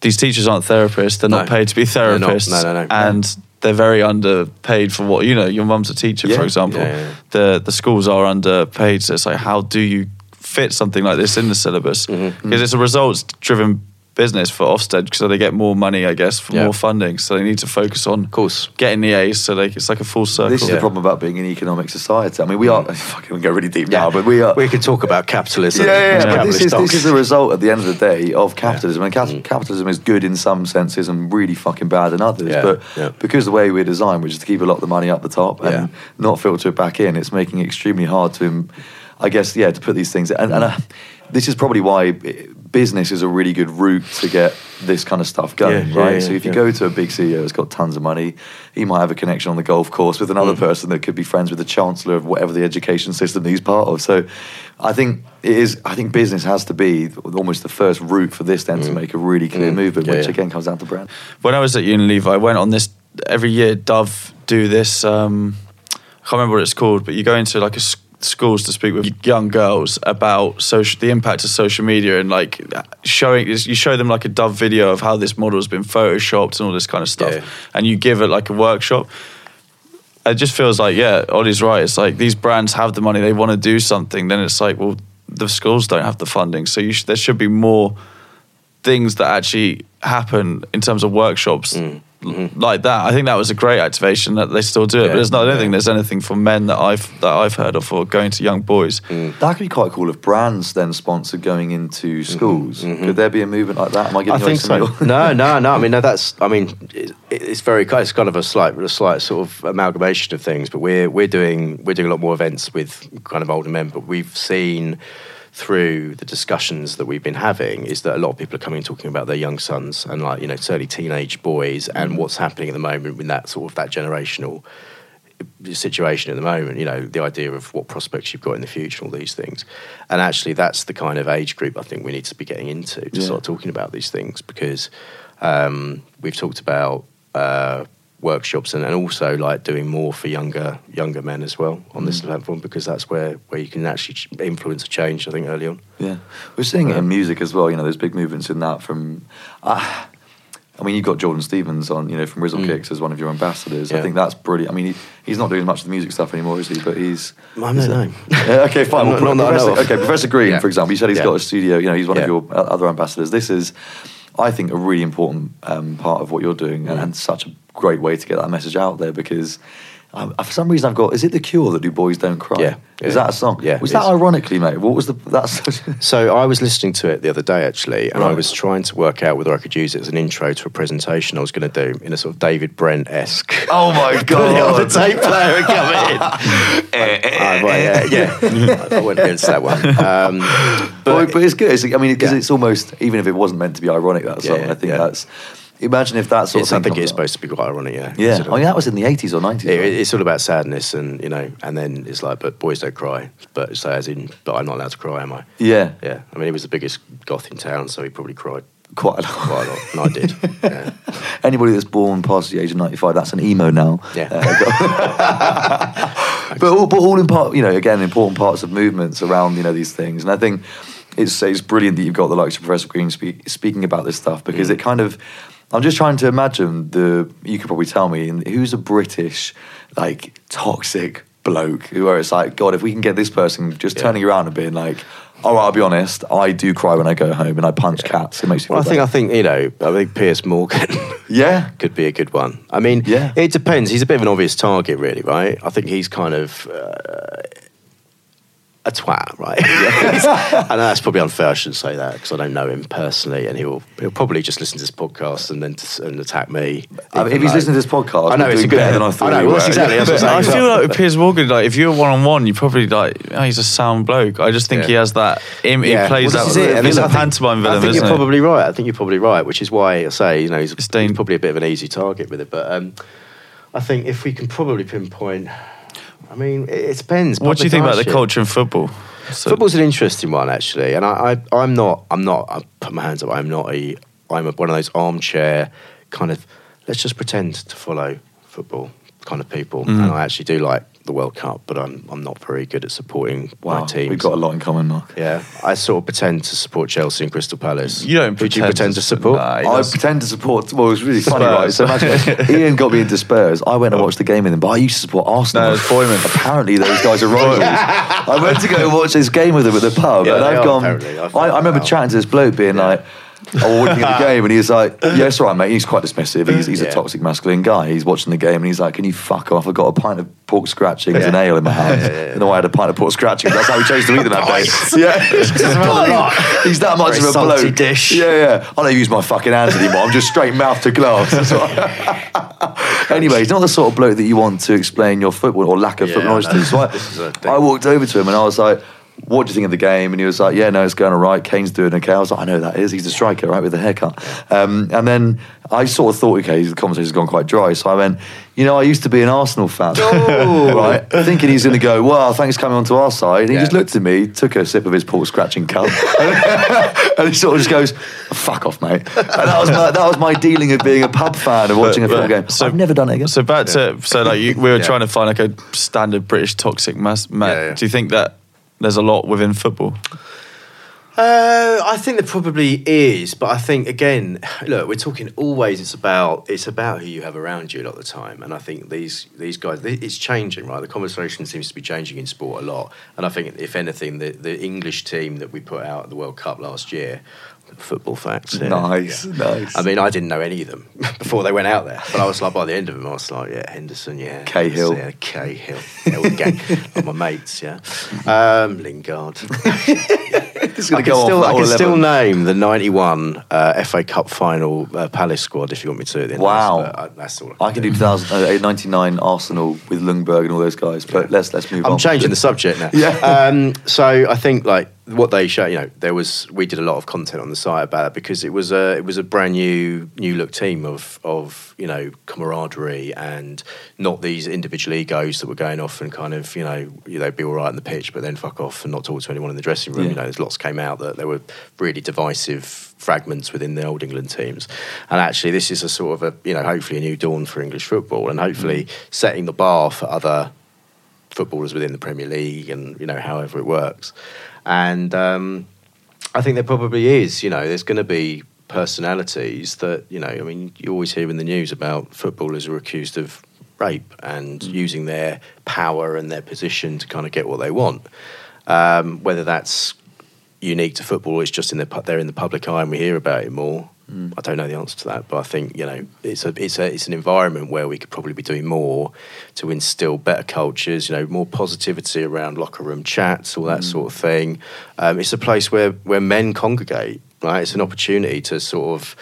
these teachers aren't therapists. They're not Mm. Paid to be They're therapists. No, no, no. And they're very underpaid for what you know. Your mum's a teacher, Yeah. for example. Yeah, yeah. The the schools are underpaid. So it's like, how do you fit something like this in the syllabus? Mm-hmm. Because it's a results driven business for Ofsted, so they get more money, I guess, for Yeah. more funding. So they need to focus on Of course. getting the A's. So like it's like a full circle. This is Yeah. the problem about being an economic society. I mean, we are, fucking, we go really deep now, but we are. We could talk about capitalism. yeah, yeah, yeah, and but this is, this is the result at the end of the day of capitalism. And cap- capitalism is good in some senses and really fucking bad in others. Yeah, but yeah. because the way we're designed, which is to keep a lot of the money up the top and Yeah. not filter it back in, it's making it extremely hard to, I guess, yeah, to put these things. And, and uh, this is probably why business is a really good route to get this kind of stuff going, Yeah, right? yeah, so if you yeah. go to a big CEO that's got tons of money, he might have a connection on the golf course with another Mm. person that could be friends with the chancellor of whatever the education system he's part of. So I think it is. I think business has to be almost the first route for this then to make a really clear Mm. movement, which again comes down to brand. when I was at Unilever, I went on this every year. Dove do this. Um, I can't remember what it's called, but you go into like a schools to speak with young girls about social, the impact of social media, and like showing. You show them like a Dove video of how this model has been photoshopped and all this kind of stuff, Yeah. and you give it like a workshop. It just feels like yeah, Ollie's right. It's like these brands have the money, they want to do something. Then it's like well, the schools don't have the funding, so you sh- there should be more things that actually happen in terms of workshops mm. L- like that. I think that was a great activation that they still do it. Yeah, but there's not, I don't yeah. think there's anything for men that I've that I've heard of for going to young boys. Mm. That could be quite cool if brands then sponsored going into mm-hmm. schools. Mm-hmm. Could there be a movement like that? Am I I getting away think so. no, no, no. I mean, no, that's. I mean, it, it's very. It's kind of a slight, a slight sort of amalgamation of things. But we're we're doing we're doing a lot more events with kind of older men. But we've seen through the discussions that we've been having is that a lot of people are coming and talking about their young sons and like you know certainly teenage boys and what's happening at the moment in that sort of that generational situation at the moment, you know, the idea of what prospects you've got in the future, all these things. And actually, that's the kind of age group I think we need to be getting into to Yeah. start talking about these things because um, we've talked about uh, workshops and, and also like doing more for younger younger men as well on this platform because that's where, where you can actually influence a change, I think, early on. Yeah, we're seeing it in music as well. You know, there's big movements in that. From, uh, I mean, you've got Jordan Stephens on, you know, from Rizzle Kicks as one of your ambassadors. I think that's brilliant. I mean, he, he's not doing much of the music stuff anymore, is he? But he's. I don't know. Yeah, okay, fine. Not- Well, not know Professor, of. okay, Professor Green, Yeah. for example, you said he's Yeah. got a studio. You know, he's one Yeah. of your uh, other ambassadors. This is, I think, a really important um, part of what you're doing, Mm. and, and such a great way to get that message out there. Because um, for some reason, I've got. Is it the Cure that do Boys Don't Cry? Yeah, Is yeah. that a song? Yeah, Was that is. ironically, mate? What was the? That's. So I was listening to it the other day actually, and I was trying to work out whether I could use it as an intro to a presentation I was going to do in a sort of David Brent esque. oh my god! the tape player and come in. Ah, right, yeah, yeah. I went against that one. Um, But, but it's good. It's, I mean, because Yeah. it's almost even if it wasn't meant to be ironic, that song. yeah, I think that's. Imagine if that sort it's, of I think it's up. supposed to be quite ironic, yeah. Yeah, Sort of- I mean that was in the eighties or nineties. it- it's all about sadness and you know, and then it's like, but boys don't cry. But so as in, but I'm not allowed to cry, am I? yeah, Yeah. I mean, he was the biggest goth in town, so he probably cried quite a lot. quite a lot, and I did. Yeah. Anybody that's born past the age of ninety-five, that's an emo now. Yeah. Uh, but all, but all in part, you know, again, important parts of movements around you know these things, and I think it's it's brilliant that you've got the likes of Professor Green speak, speaking about this stuff because Mm. it kind of. I'm just trying to imagine the. You could probably tell me who's a British like toxic bloke where it's like God, if we can get this person just Yeah. turning around and being like, all right, I'll be honest, I do cry when I go home and I punch cats. It makes me. Well, I think I think you know, I think Piers Morgan. yeah. could be a good one. I mean, Yeah. it depends. He's a bit of an obvious target, really, right? I think he's kind of uh, a twat, right? I know that's probably unfair. I shouldn't say that because I don't know him personally, and he'll he'll probably just listen to this podcast and then t- and attack me. I mean, if he's listening to this podcast, I know it's a doing good better than I thought. I know. we Well, were. that's exactly. That's what I'm I saying. feel like with Piers Morgan, like if you're one on one, you probably like oh, he's a sound bloke. I just think Yeah. he has that. Im- Yeah. He plays Well, that. this is it. And He's I a think- pantomime I villain, think isn't you're he? probably right. I think you're probably right, which is why I say you know he's, It's dan- he's probably a bit of an easy target with it. But um, I think if we can probably pinpoint. I mean, it, it depends. What do you think about the culture in football? So- Football's an interesting one, actually, and I, I I'm not I'm not I put my hands up. I'm not a I'm a, one of those armchair kind of let's just pretend to follow football kind of people, Mm. and I actually do like the World Cup, but I'm I'm not very good at supporting Wow, my teams. we've got a lot in common, Mark. Yeah, I sort of pretend to support Chelsea and Crystal Palace. You don't Who do you pretend pretend to- to support? Nah, I pretend to support. Well, it was really funny, right? Spurs. So imagine, Ian got me into Spurs. I went and oh. watched the game with him, but I used to support Arsenal. No, it's Boyman. Apparently, those guys are rivals. I went to go and watch this game with him at the pub, Yeah, and I've are, gone. I I, remember out. chatting to this bloke, being like. Watching the game, and he was like, "Yeah, it's all right, mate." He's quite dismissive. He's, he's a toxic masculine guy. He's watching the game, and he's like, "Can you fuck off? I've got a pint of pork scratchings Yeah. and ale in my hand." Yeah, yeah, yeah. You know, I had a pint of pork scratchings. That's how we chose to eat them that day. Yeah, he's that much Very of a bloke. dish. Yeah, yeah. I don't use my fucking hands anymore. I'm just straight mouth to glass. Anyway, he's not the sort of bloke that you want to explain your football or lack of Yeah, football knowledge to. So this is a I. I walked over to him and I was like, what do you think of the game? And he was like, yeah, no, it's going all right. Kane's doing okay. I was like, I know who that is. He's a striker, right, with the haircut. Um, and then I sort of thought, okay, the conversation's gone quite dry. So I went, you know, I used to be an Arsenal fan. right? Thinking he's going to go, well, thanks for coming onto our side. And he Yeah. just looked at me, took a sip of his pork scratching cup, and he sort of just goes, fuck off, mate. And that was my, that was my dealing of being a pub fan and watching a football but- game. so- I've never done it again. So back to so like you, we were Yeah. trying to find like a standard British toxic mass. ma- Yeah, yeah. Do you think that there's a lot within football? Uh, I think there probably is, but I think again, look, we're talking always. It's about it's about who you have around you a lot of the time, and I think these these guys, it's changing, right? The conversation seems to be changing in sport a lot, and I think if anything, the the English team that we put out at the World Cup last year, football facts, yeah. Nice, Yeah. nice. I mean, I didn't know any of them before they went out there, but I was like, by the end of them, I was like, yeah, Henderson, yeah, Cahill. yeah, Cahill, yeah, all the gang, all my mates, yeah, um, Lingard. It's I can, go still, off I can still name the 91 uh, FA Cup final uh, Palace squad if you want me to. at the end of this, Wow. but I, that's all I can do 2099 Arsenal with Ljungberg and all those guys, but let's let's move on. I'm changing the subject now. Yeah. Um, so I think like what they show, you know, there was we did a lot of content on the site about it because it was a it was a brand new new look team of of you know camaraderie and not these individual egos that were going off and kind of you know they'd be all right on the pitch but then fuck off and not talk to anyone in the dressing room. Yeah. You know, there's came out that there were really divisive fragments within the old England teams. And actually, this is a sort of a you know hopefully a new dawn for English football and hopefully setting the bar for other footballers within the Premier League and you know however it works. And um, I think there probably is. You know, there's going to be personalities that you know. I mean, you always hear in the news about footballers who are accused of rape and using their power and their position to kind of get what they want. Um, whether that's unique to football, or it's just in the they're in the public eye and we hear about it more. I don't know the answer to that, but I think you know it's a it's a it's an environment where we could probably be doing more to instill better cultures. You know, more positivity around locker room chats, all that sort of thing. Um, it's a place where where men congregate. Right, it's an opportunity to sort of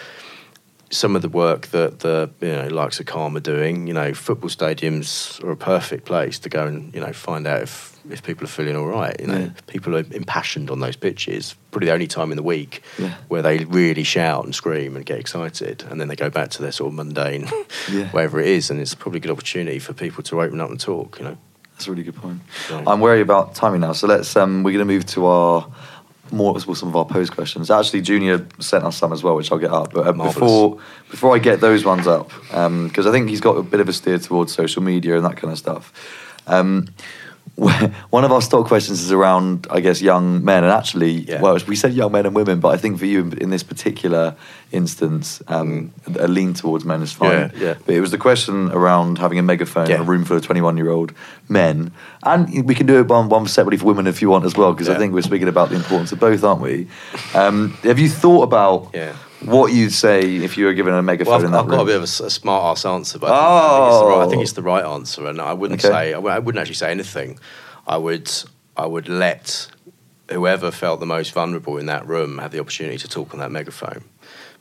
some of the work that the you know likes of Calm are doing. You know, football stadiums are a perfect place to go and you know find out if if people are feeling all right. You know, Yeah. people are impassioned on those pitches. Probably the only time in the week Yeah. where they really shout and scream and get excited, and then they go back to their sort of mundane, Yeah. whatever it is. And it's probably a good opportunity for people to open up and talk. You know, That's a really good point. Right. I'm worried about timing now, so let's. Um, we're going to move to our more some of our post questions. Actually, Junior sent us some as well, which I'll get up. But uh, before before I get those ones up, because I think he's got a bit of a steer towards social media and that kind of stuff. Um, one of our stock questions is around, I guess, young men, and actually, Yeah. well, we said young men and women, but I think for you in, in this particular instance, um, a lean towards men is fine. Yeah, yeah. But it was the question around having a megaphone in Yeah. a room full of 21 year old men. And we can do it one, one separately for women if you want as well, because I think we're speaking about the importance of both, aren't we? Um, have you thought about Yeah. What you'd say if you were given a megaphone Well, I've, in that I've got a bit of a smart ass answer, but I, think, I, think it's the right, I Oh. think it's the right answer, and I wouldn't Okay. say I wouldn't actually say anything. I would I would let whoever felt the most vulnerable in that room have the opportunity to talk on that megaphone,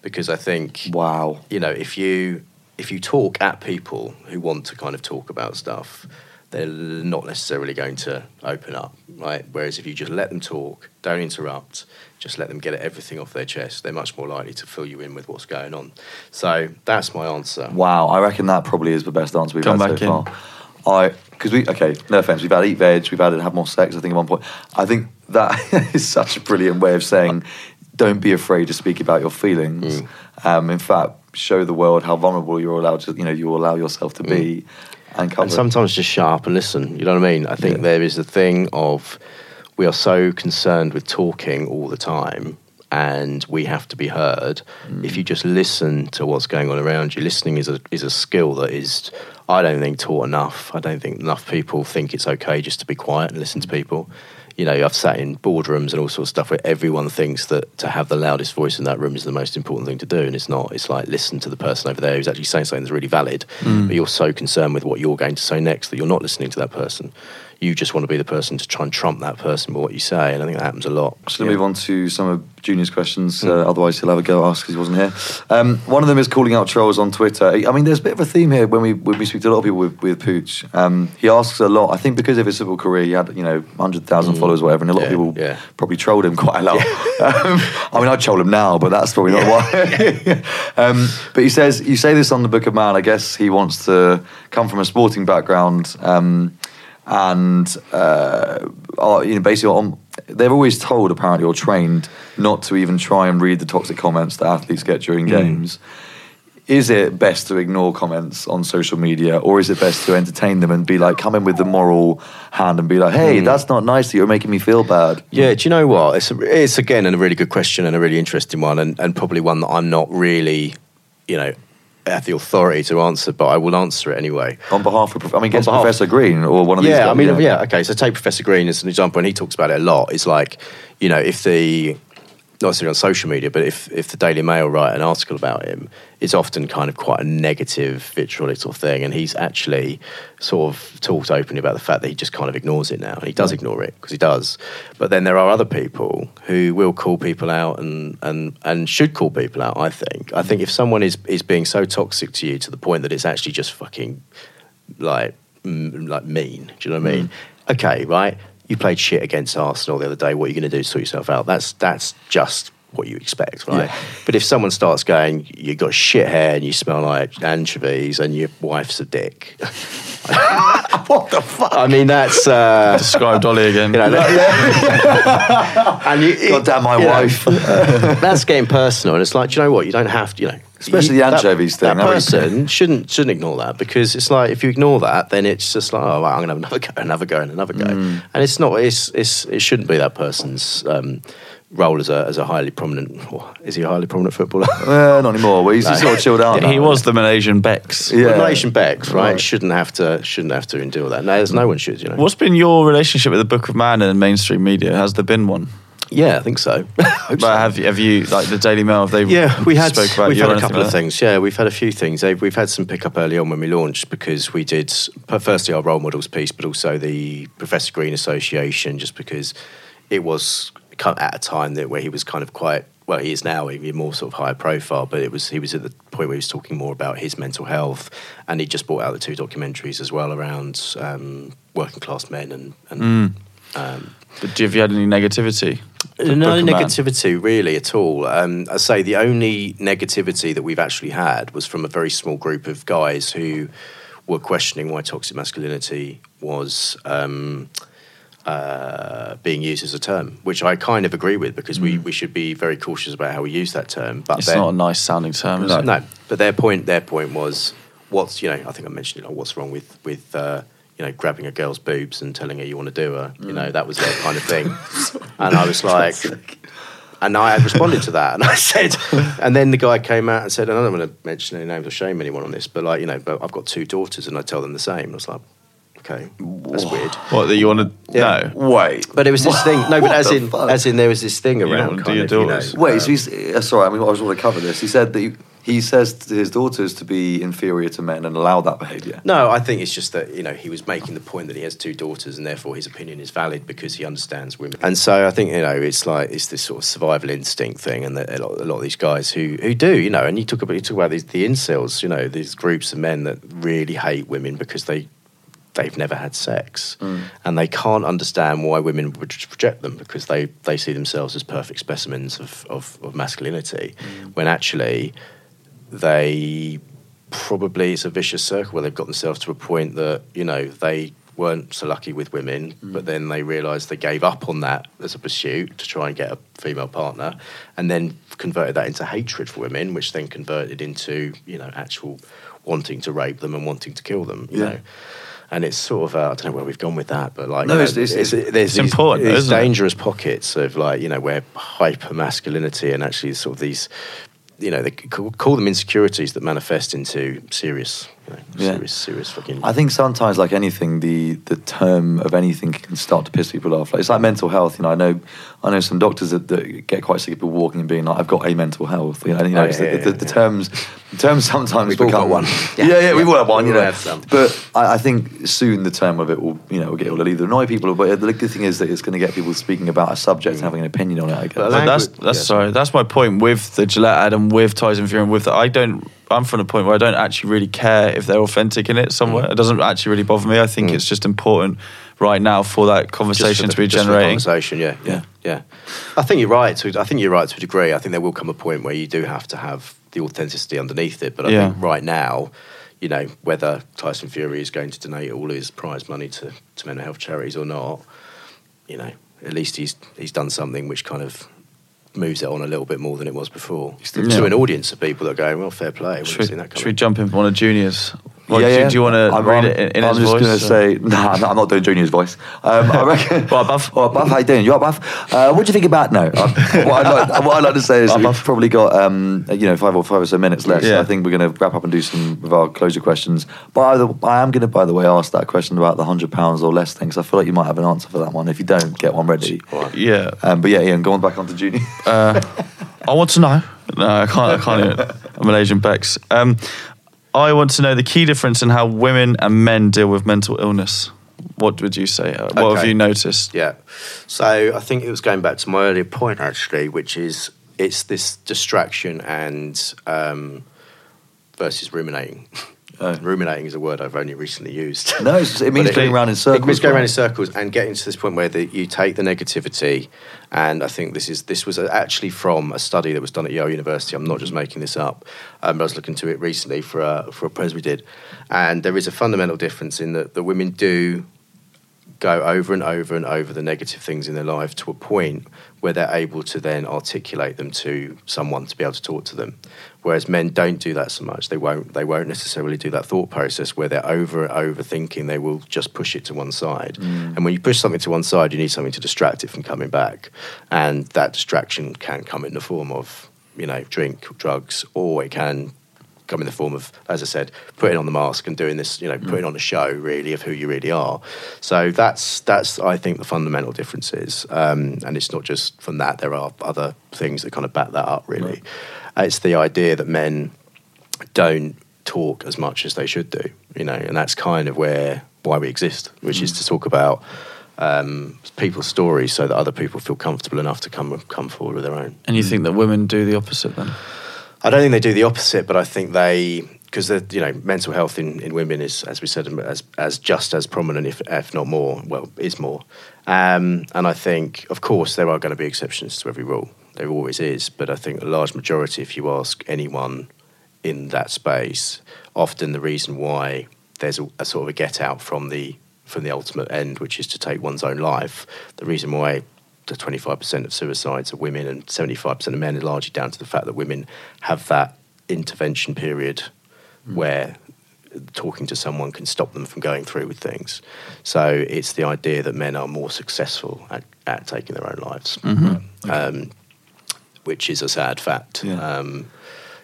because I think Wow. you know if you if you talk at people who want to kind of talk about stuff they're not necessarily going to open up right whereas if you just let them talk don't interrupt just let them get everything off their chest they're much more likely to fill you in with what's going on so that's my answer Wow, I reckon that probably is the best answer we've Come had back so in. far. I because we okay, no offense, we've had eat veg, we've had have more sex. I think at one point, I think that is such a brilliant way of saying, don't be afraid to speak about your feelings. Um, in fact, show the world how vulnerable you're allowed to, you know, you allow yourself to be, and and sometimes just shut up and listen. You know what I mean? I think Yeah. there is a thing of we are so concerned with talking all the time and we have to be heard. If you just listen to what's going on around you, listening is a is a skill that is I don't think taught enough. I don't think enough people think it's okay just to be quiet and listen to people. You know, I've sat in boardrooms and all sorts of stuff where everyone thinks that to have the loudest voice in that room is the most important thing to do, and it's not. It's like listen to the person over there who's actually saying something that's really valid, mm. but you're so concerned with what you're going to say next that you're not listening to that person. You just want to be the person to try and trump that person with what you say, and I think that happens a lot. To Yeah. move on to some of Junior's questions. Uh, otherwise, he'll have a go us because he wasn't here. Um, one of them is calling out trolls on Twitter. I mean, there's a bit of a theme here when we when we speak to a lot of people with, with Pooch. Um, he asks a lot. I think because of his civil career, he had you know hundred thousand followers, or whatever, and a lot Yeah, of people yeah. probably trolled him quite a lot. um, I mean, I'd troll him now, but that's probably not why. um, but he says you say this on the Book of Man. I guess he wants to come from a sporting background. Um, and uh, are, you know, basically, on, they're always told apparently or trained not to even try and read the toxic comments that athletes get during games. Is it best to ignore comments on social media, or is it best to entertain them and be like, come in with the moral hand and be like, hey, that's not nice that you're making me feel bad? Yeah, do you know what? It's a, it's again a really good question and a really interesting one, and, and probably one that I'm not really, you know, have the authority to answer, but I will answer it anyway. On behalf of, I mean, against Professor Green or one of these yeah, guys. I mean, yeah. okay. So take Professor Green as an example, and he talks about it a lot. It's like, you know, if the necessarily on social media, but if if the Daily Mail write an article about him, it's often kind of quite a negative, vitriolic sort of thing, and he's actually sort of talked openly about the fact that he just kind of ignores it now, and he does ignore it because he does. But then there are other people who will call people out and and and should call people out. I think. I think if someone is is being so toxic to you to the point that it's actually just fucking like mm, like mean. Do you know what I mean? Okay, right. You played shit against Arsenal the other day. What are you going to do to sort yourself out? That's that's just what you expect, right? Yeah. But if someone starts going, you've got shit hair and you smell like anchovies and your wife's a dick. what the fuck? I mean, that's uh, Describe Dolly again. you know, that- and you, God damn my you know, wife. that's getting personal, and it's like, do you know what? You don't have to, you know. Especially you- the anchovies that, thing, That that person shouldn't shouldn't ignore that because it's like if you ignore that, then it's just like, oh, right, I'm gonna have another go, another go, and another go, Mm. and it's not. It's it's it shouldn't be that person's. Um, Role as a as a highly prominent, is he a highly prominent footballer? Uh, not anymore. Well, he's, he's sort of chilled out. Yeah, he was the Malaysian Bex. Yeah. But Malaysian Becks, right? Right. Shouldn't have to shouldn't have to endure that. No, there's no one should, you know. What's been your relationship with the Book of Man and mainstream media? Has there been one? Yeah, I think so. But have you, have you like the Daily Mail? Have they Yeah, we had spoke about we've had a couple of things. Yeah, we've had a few things. They've, we've had some pickup early on when we launched because we did firstly our role models piece, but also the Professor Green Association, just because it was at a time that where he was kind of quite well, he is now even more sort of higher profile, but it was he was at the point where he was talking more about his mental health, and he just brought out the two documentaries as well around um, working class men and. and Mm. um, But have you had any negativity? No Book Man? negativity really at all. Um, I say the only negativity that we've actually had was from a very small group of guys who were questioning why toxic masculinity was um, uh, being used as a term, which I kind of agree with because we, we should be very cautious about how we use that term. But Mm. It's not a nice sounding term, is No. it? no, but their point their point was what's you know I think I mentioned it like what's wrong with with uh, you know grabbing a girl's boobs and telling her you want to do her you know that was their kind of thing, and I was like. And I had responded to that, and I said, and then the guy came out and said, and I don't want to mention any names or shame anyone on this, but like you know, but I've got two daughters, and I tell them the same. I was like, okay, that's weird. What that you want to? Yeah. No. Wait. But it was this thing. No, but as in, fuck? as in, there was this thing around. wanna do your of, you know, daughters. Wait, um, so he's, uh, sorry, I mean, I just want to cover this. He said that he, he says to his daughters to be inferior to men and allow that behaviour. No, I think it's just that you know he was making the point that he has two daughters and therefore his opinion is valid because he understands women. And so I think you know it's like it's this sort of survival instinct thing, and that a lot, a lot of these guys who who do you know, and you talk about you talk about these the incels, you know, these groups of men that really hate women because they they've never had sex mm. and they can't understand why women would reject them because they they see themselves as perfect specimens of of, of masculinity mm. when actually they probably it's a vicious circle where they've got themselves to a point that you know they weren't so lucky with women, but then they realised they gave up on that as a pursuit to try and get a female partner, and then converted that into hatred for women, which then converted into you know actual wanting to rape them and wanting to kill them. You Yeah. know. And it's sort of uh, I don't know where we've gone with that, but like No, you know, it's- it's- there's it's these, important, these isn't it? dangerous pockets of like you know where hyper masculinity and actually sort of these you know they call, call them insecurities that manifest into serious you know, Yeah. serious serious fucking I think sometimes, like anything, the the term of anything can start to piss people off. Like, it's like mental health. You know, I know, I know some doctors that, that get quite sick of people walking and being like, "I've got a mental health." You know, you oh, know Oh, yeah, the, yeah, the, the yeah. terms, the terms sometimes We've all become got one. Yeah, Yeah. yeah, we've all had one. We You know, have some. but I, I think soon the term of it will, you know, will get will either annoy people. But the good thing is that it's going to get people speaking about a subject and having an opinion on it. I guess. But But that's that's yeah, sorry. That's my point with the Gillette ad and with Tyson Fury and with the, I don't. I'm from the point where I don't actually really care if they're authentic in it somewhere. It doesn't actually really bother me. I think Mm. it's just important right now for that Just for conversation the- to be just for the generating. conversation yeah, yeah Yeah. yeah I think you're right to I think you're right to a degree I think there will come a point where you do have to have the authenticity underneath it but I Yeah. think right now you know whether Tyson Fury is going to donate all his prize money to, to mental health charities or not you know at least he's he's done something which kind of moves it on a little bit more than it was before Yeah. to an audience of people that are going well fair play Should, seen we- that should we jump in for one of Junior's? Yeah, do, yeah. do you want to I'm, read I'm- it in, in I'm his just going to say, no, I'm not, I'm not doing Junior's voice. Um, I reckon. What, Buff? Oh, Buff, how you doing? You right, Buff? Uh, what do you think about no? Uh, what, I'd like, what I'd like to say is we've probably got um, you know five or five or so minutes left. So I think we're going to wrap up and do some of our closure questions. But I, I am going to, by the way, ask that question about the hundred pounds or less thing. 'cause I feel like you might have an answer for that one. If you don't, get one ready. Yeah. Um, but yeah, Ian, go on back onto Junior. Uh, I want to know. No, I can't. I can't. even. I'm an Asian Bex. Um, I want to know the key difference in how women and men deal with mental illness. What would you say? What have you noticed? Yeah. So I think it was going back to my earlier point actually, which is it's this distraction and um, versus ruminating. Oh. ruminating is a word I've only recently used. No, it's- it means But going round in circles, It means going right? around in circles and getting to this point where the, you take the negativity, and I think this is this was actually from a study that was done at Yale University. I'm not just making this up. Um, I was looking to it recently for a, for a press we did, and there is a fundamental difference in that the women do go over and over and over the negative things in their life to a point where they're able to then articulate them to someone to be able to talk to them. Whereas men don't do that so much. They won't. They won't necessarily do that thought process where they're over and overthinking. They will just push it to one side. And when you push something to one side, you need something to distract it from coming back. And that distraction can come in the form of you know drink, drugs, or it can come in the form of, as I said, putting on the mask and doing this, you know, putting on a show really of who you really are. So that's that's I think the fundamental difference is, um, and it's not just from that. There are other things that kind of back that up. Really, it's the idea that men don't talk as much as they should do. You know, and that's kind of where why we exist, which is to talk about. Um, people's stories, so that other people feel comfortable enough to come come forward with their own. And you think that women do the opposite then? I don't think they do the opposite, but I think they because you know mental health in, in women is, as we said, as as just as prominent, if if not more. Well, is more. Um, and I think, of course, there are going to be exceptions to every rule. There always is, but I think a large majority, if you ask anyone in that space, often the reason why there's a, a sort of a get out from the from the ultimate end, which is to take one's own life. The reason why the 25% of suicides are women and 75% of men is largely down to the fact that women have that intervention period where talking to someone can stop them from going through with things. So it's the idea that men are more successful at, at taking their own lives, um, which is a sad fact. Yeah. Um,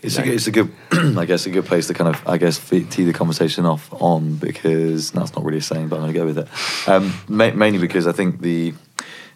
It's a, it's a good, I guess, a good place to kind of, I guess, tee the conversation off on because that's not really a saying, but I'm going to go with it. Um, ma- mainly because I think the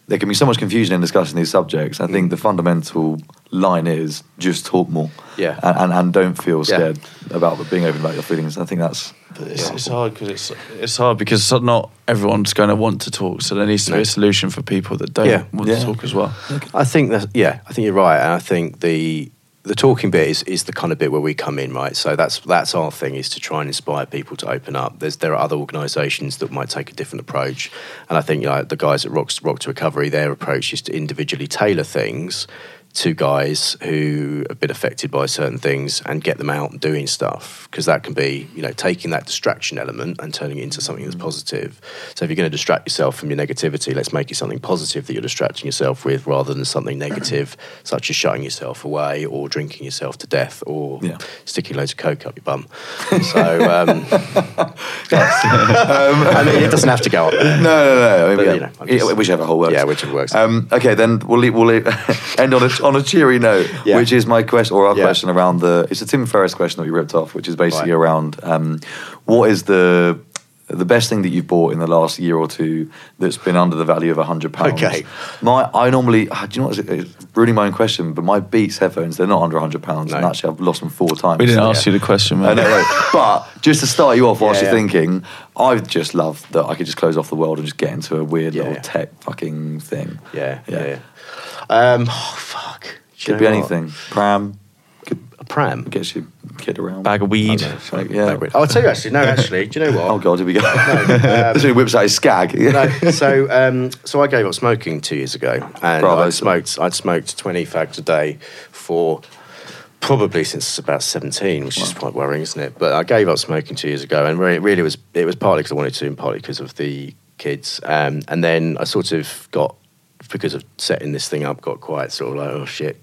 there can be so much confusion in discussing these subjects. I think the fundamental line is just talk more, Yeah. and and, and don't feel Yeah. scared about being open about your feelings. I think that's It's, it's hard because it's it's hard because not everyone's going to want to talk. So there needs to be a solution for people that don't Yeah. want Yeah. to talk as well. I think that yeah, I think you're right, and I think the the talking bit is, is the kind of bit where we come in, right? So that's that's our thing is to try and inspire people to open up. There's there are other organisations that might take a different approach, and I think you know, the guys at Rock, Rock to Recovery, their approach is to individually tailor things to guys who have been affected by certain things and get them out and doing stuff because that can be you know taking that distraction element and turning it into something that's positive so if you're going to distract yourself from your negativity let's make it something positive that you're distracting yourself with rather than something negative such as shutting yourself away or drinking yourself to death or Yeah. sticking loads of coke up your bum so um, I mean it doesn't have to go up there No, no, no. I mean, But, yeah, you know, I'm yeah, just- whichever hole works. Yeah, whichever works. Um, okay, then we'll leave, we'll leave, end on a on a cheery note, Yeah. which is my question or our Yeah. question around the. It's a Tim Ferriss question that we ripped off, which is basically Right. around um, what is the the best thing that you've bought in the last year or two that's been under the value of a hundred pounds. Okay. My I normally ah, do you know what it's ruining my own question, but my Beats headphones they're not under a hundred pounds, and actually I've lost them four times. We didn't So- ask you the question, I man. know, right. But just to start you off whilst Yeah, you're yeah. thinking, I just love that I could just close off the world and just get into a weird Yeah, little tech fucking thing. yeah Yeah. yeah, yeah. Um, oh fuck Could be know what? anything. Pram, could a pram gets your kid around. Bag of weed. I don't know, like, yeah. Oh, I'll tell you actually. No, actually, do you know what? Oh god, here we go. um, so he whips out his skag. no, so um, so I gave up smoking two years ago, and Bravo. I'd smoked I'd smoked twenty fags a day for probably since about seventeen, which is quite worrying, isn't it? But I gave up smoking two years ago, and really, really was it was partly because I wanted to, and partly because of the kids. Um, and then I sort of got because of setting this thing up, got quite sort of like oh shit.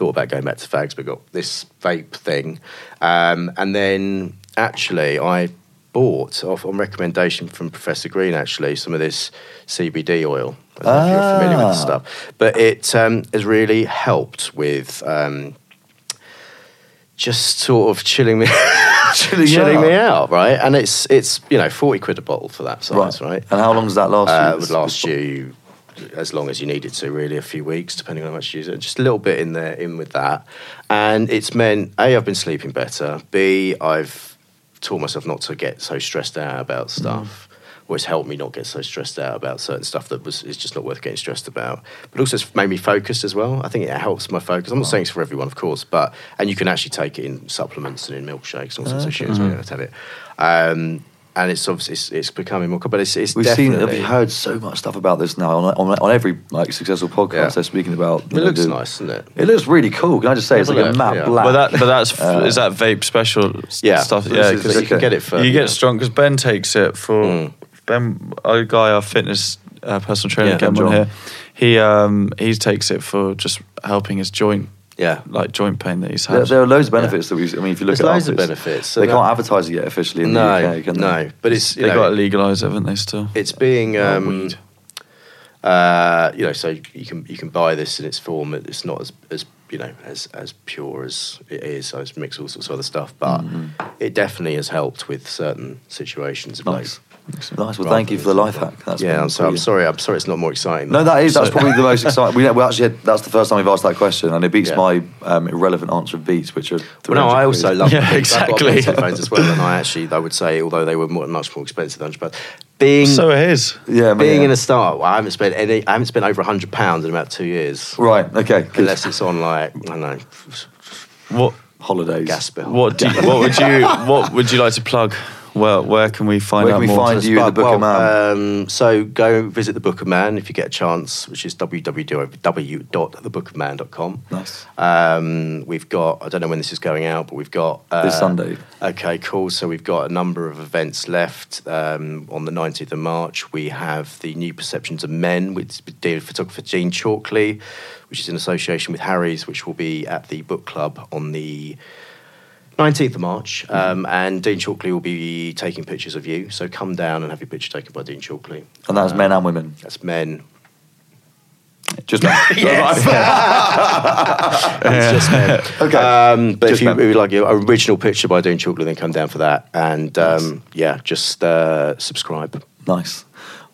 Thought about going back to fags, but got this vape thing, um, and then actually I bought off on recommendation from Professor Green actually some of this CBD oil. I don't know if you're familiar with the Ah. stuff, but it um, has really helped with um, just sort of chilling me, Chilling chilling, me out. right? And it's it's you know forty quid a bottle for that size, right? And how long does that last? Uh, you? it would last you as long as you needed to, really, a few weeks, depending on how much you use it. Just a little bit in there, in with that. And it's meant, A, I've been sleeping better. B, I've taught myself not to get so stressed out about stuff. Or it's helped me not get so stressed out about certain stuff that was is just not worth getting stressed about. But also it's made me focused as well. I think it helps my focus. I'm not saying it's for everyone, of course, but and you can actually take it in supplements and in milkshakes and all sorts of shit as well. You don't have to have it. Um, and it's obviously it's, it's becoming more, but it's it's We've seen, definitely. we've heard so much stuff about this now on, on, on every like successful podcast. Yeah. They're speaking about. It you know, looks the- nice, doesn't it? It looks really cool. Can I just say it's like a a matte yeah. black. But that, but that's Uh, is that vape special s- Yeah, stuff? Yeah, because you can get it for you yeah. get strong because Ben takes it for Mm. Ben, our guy, our fitness uh, personal trainer, Yeah, Ken John. on here. He um he takes it for just helping his joint, Yeah. like joint pain that he's there, had. there are loads of benefits that we. I mean, if you look There's at loads of benefits. So they that- can't advertise it yet officially in no, the UK, can they? no, but it's they know, got to legalise it, haven't they? Still. it's being Oh, um, weed. uh, you know, so you can you can buy this in its form. It's not as as you know as as pure as it is. So it's mixed all sorts of other stuff, but it definitely has helped with certain situations. of Mm-hmm. Nice, like- nice. Well, thank you for the life hack. That's yeah, I'm, so, I'm sorry. I'm sorry. It's not more exciting. No, that is that's So- probably the most exciting. We, we actually had, that's the first time we've asked that question, and it beats Yeah. my um, irrelevant answer of beats, which are. Well, no, I also love Yeah, the Beats. I've got exactly. Beats headphones as well, and I actually I would say, although they were more, much more expensive than hundred pounds, being So it is. Yeah, being yeah. in a startup, well, I haven't spent any. I haven't spent over hundred pounds in about two years, Right. Okay. Unless it's on like I don't know What holidays. gas bill. what do you, what would you what would you like to plug? Where where can we find Where out can we find you, the Book of Man? Um, so go visit the Book of Man if you get a chance, which is www.thebookofman.com. Nice. Um, we've got, I don't know when this is going out, but we've got. Uh, This Sunday. Okay, cool. So we've got a number of events left. Um, on the 19th of March, we have the New Perceptions of Men with dear photographer Dean Chalkley, which is in association with Harry's, which will be at the book club on the 19th of March. Um, and Dean Chalkley will be taking pictures of you. So come down and have your picture taken by Dean Chalkley. And that's men and women. That's men. Just men. It's just men. Okay. Um, but Just if you would like your original picture by Dean Chalkley, then come down for that. And um, yeah, just uh, subscribe. Nice.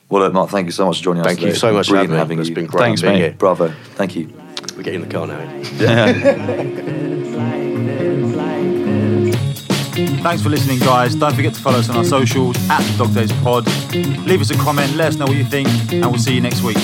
Well, look, Mark, thank you so much for joining us. Thank you so much for brilliant having me. It's you. been great Thanks, being mate. here. Bravo. Thank you. We get in the car now. Thanks for listening, guys. Don't forget to follow us on our socials at the Dog Days Pod. Leave us a comment, let us know what you think, and we'll see you next week.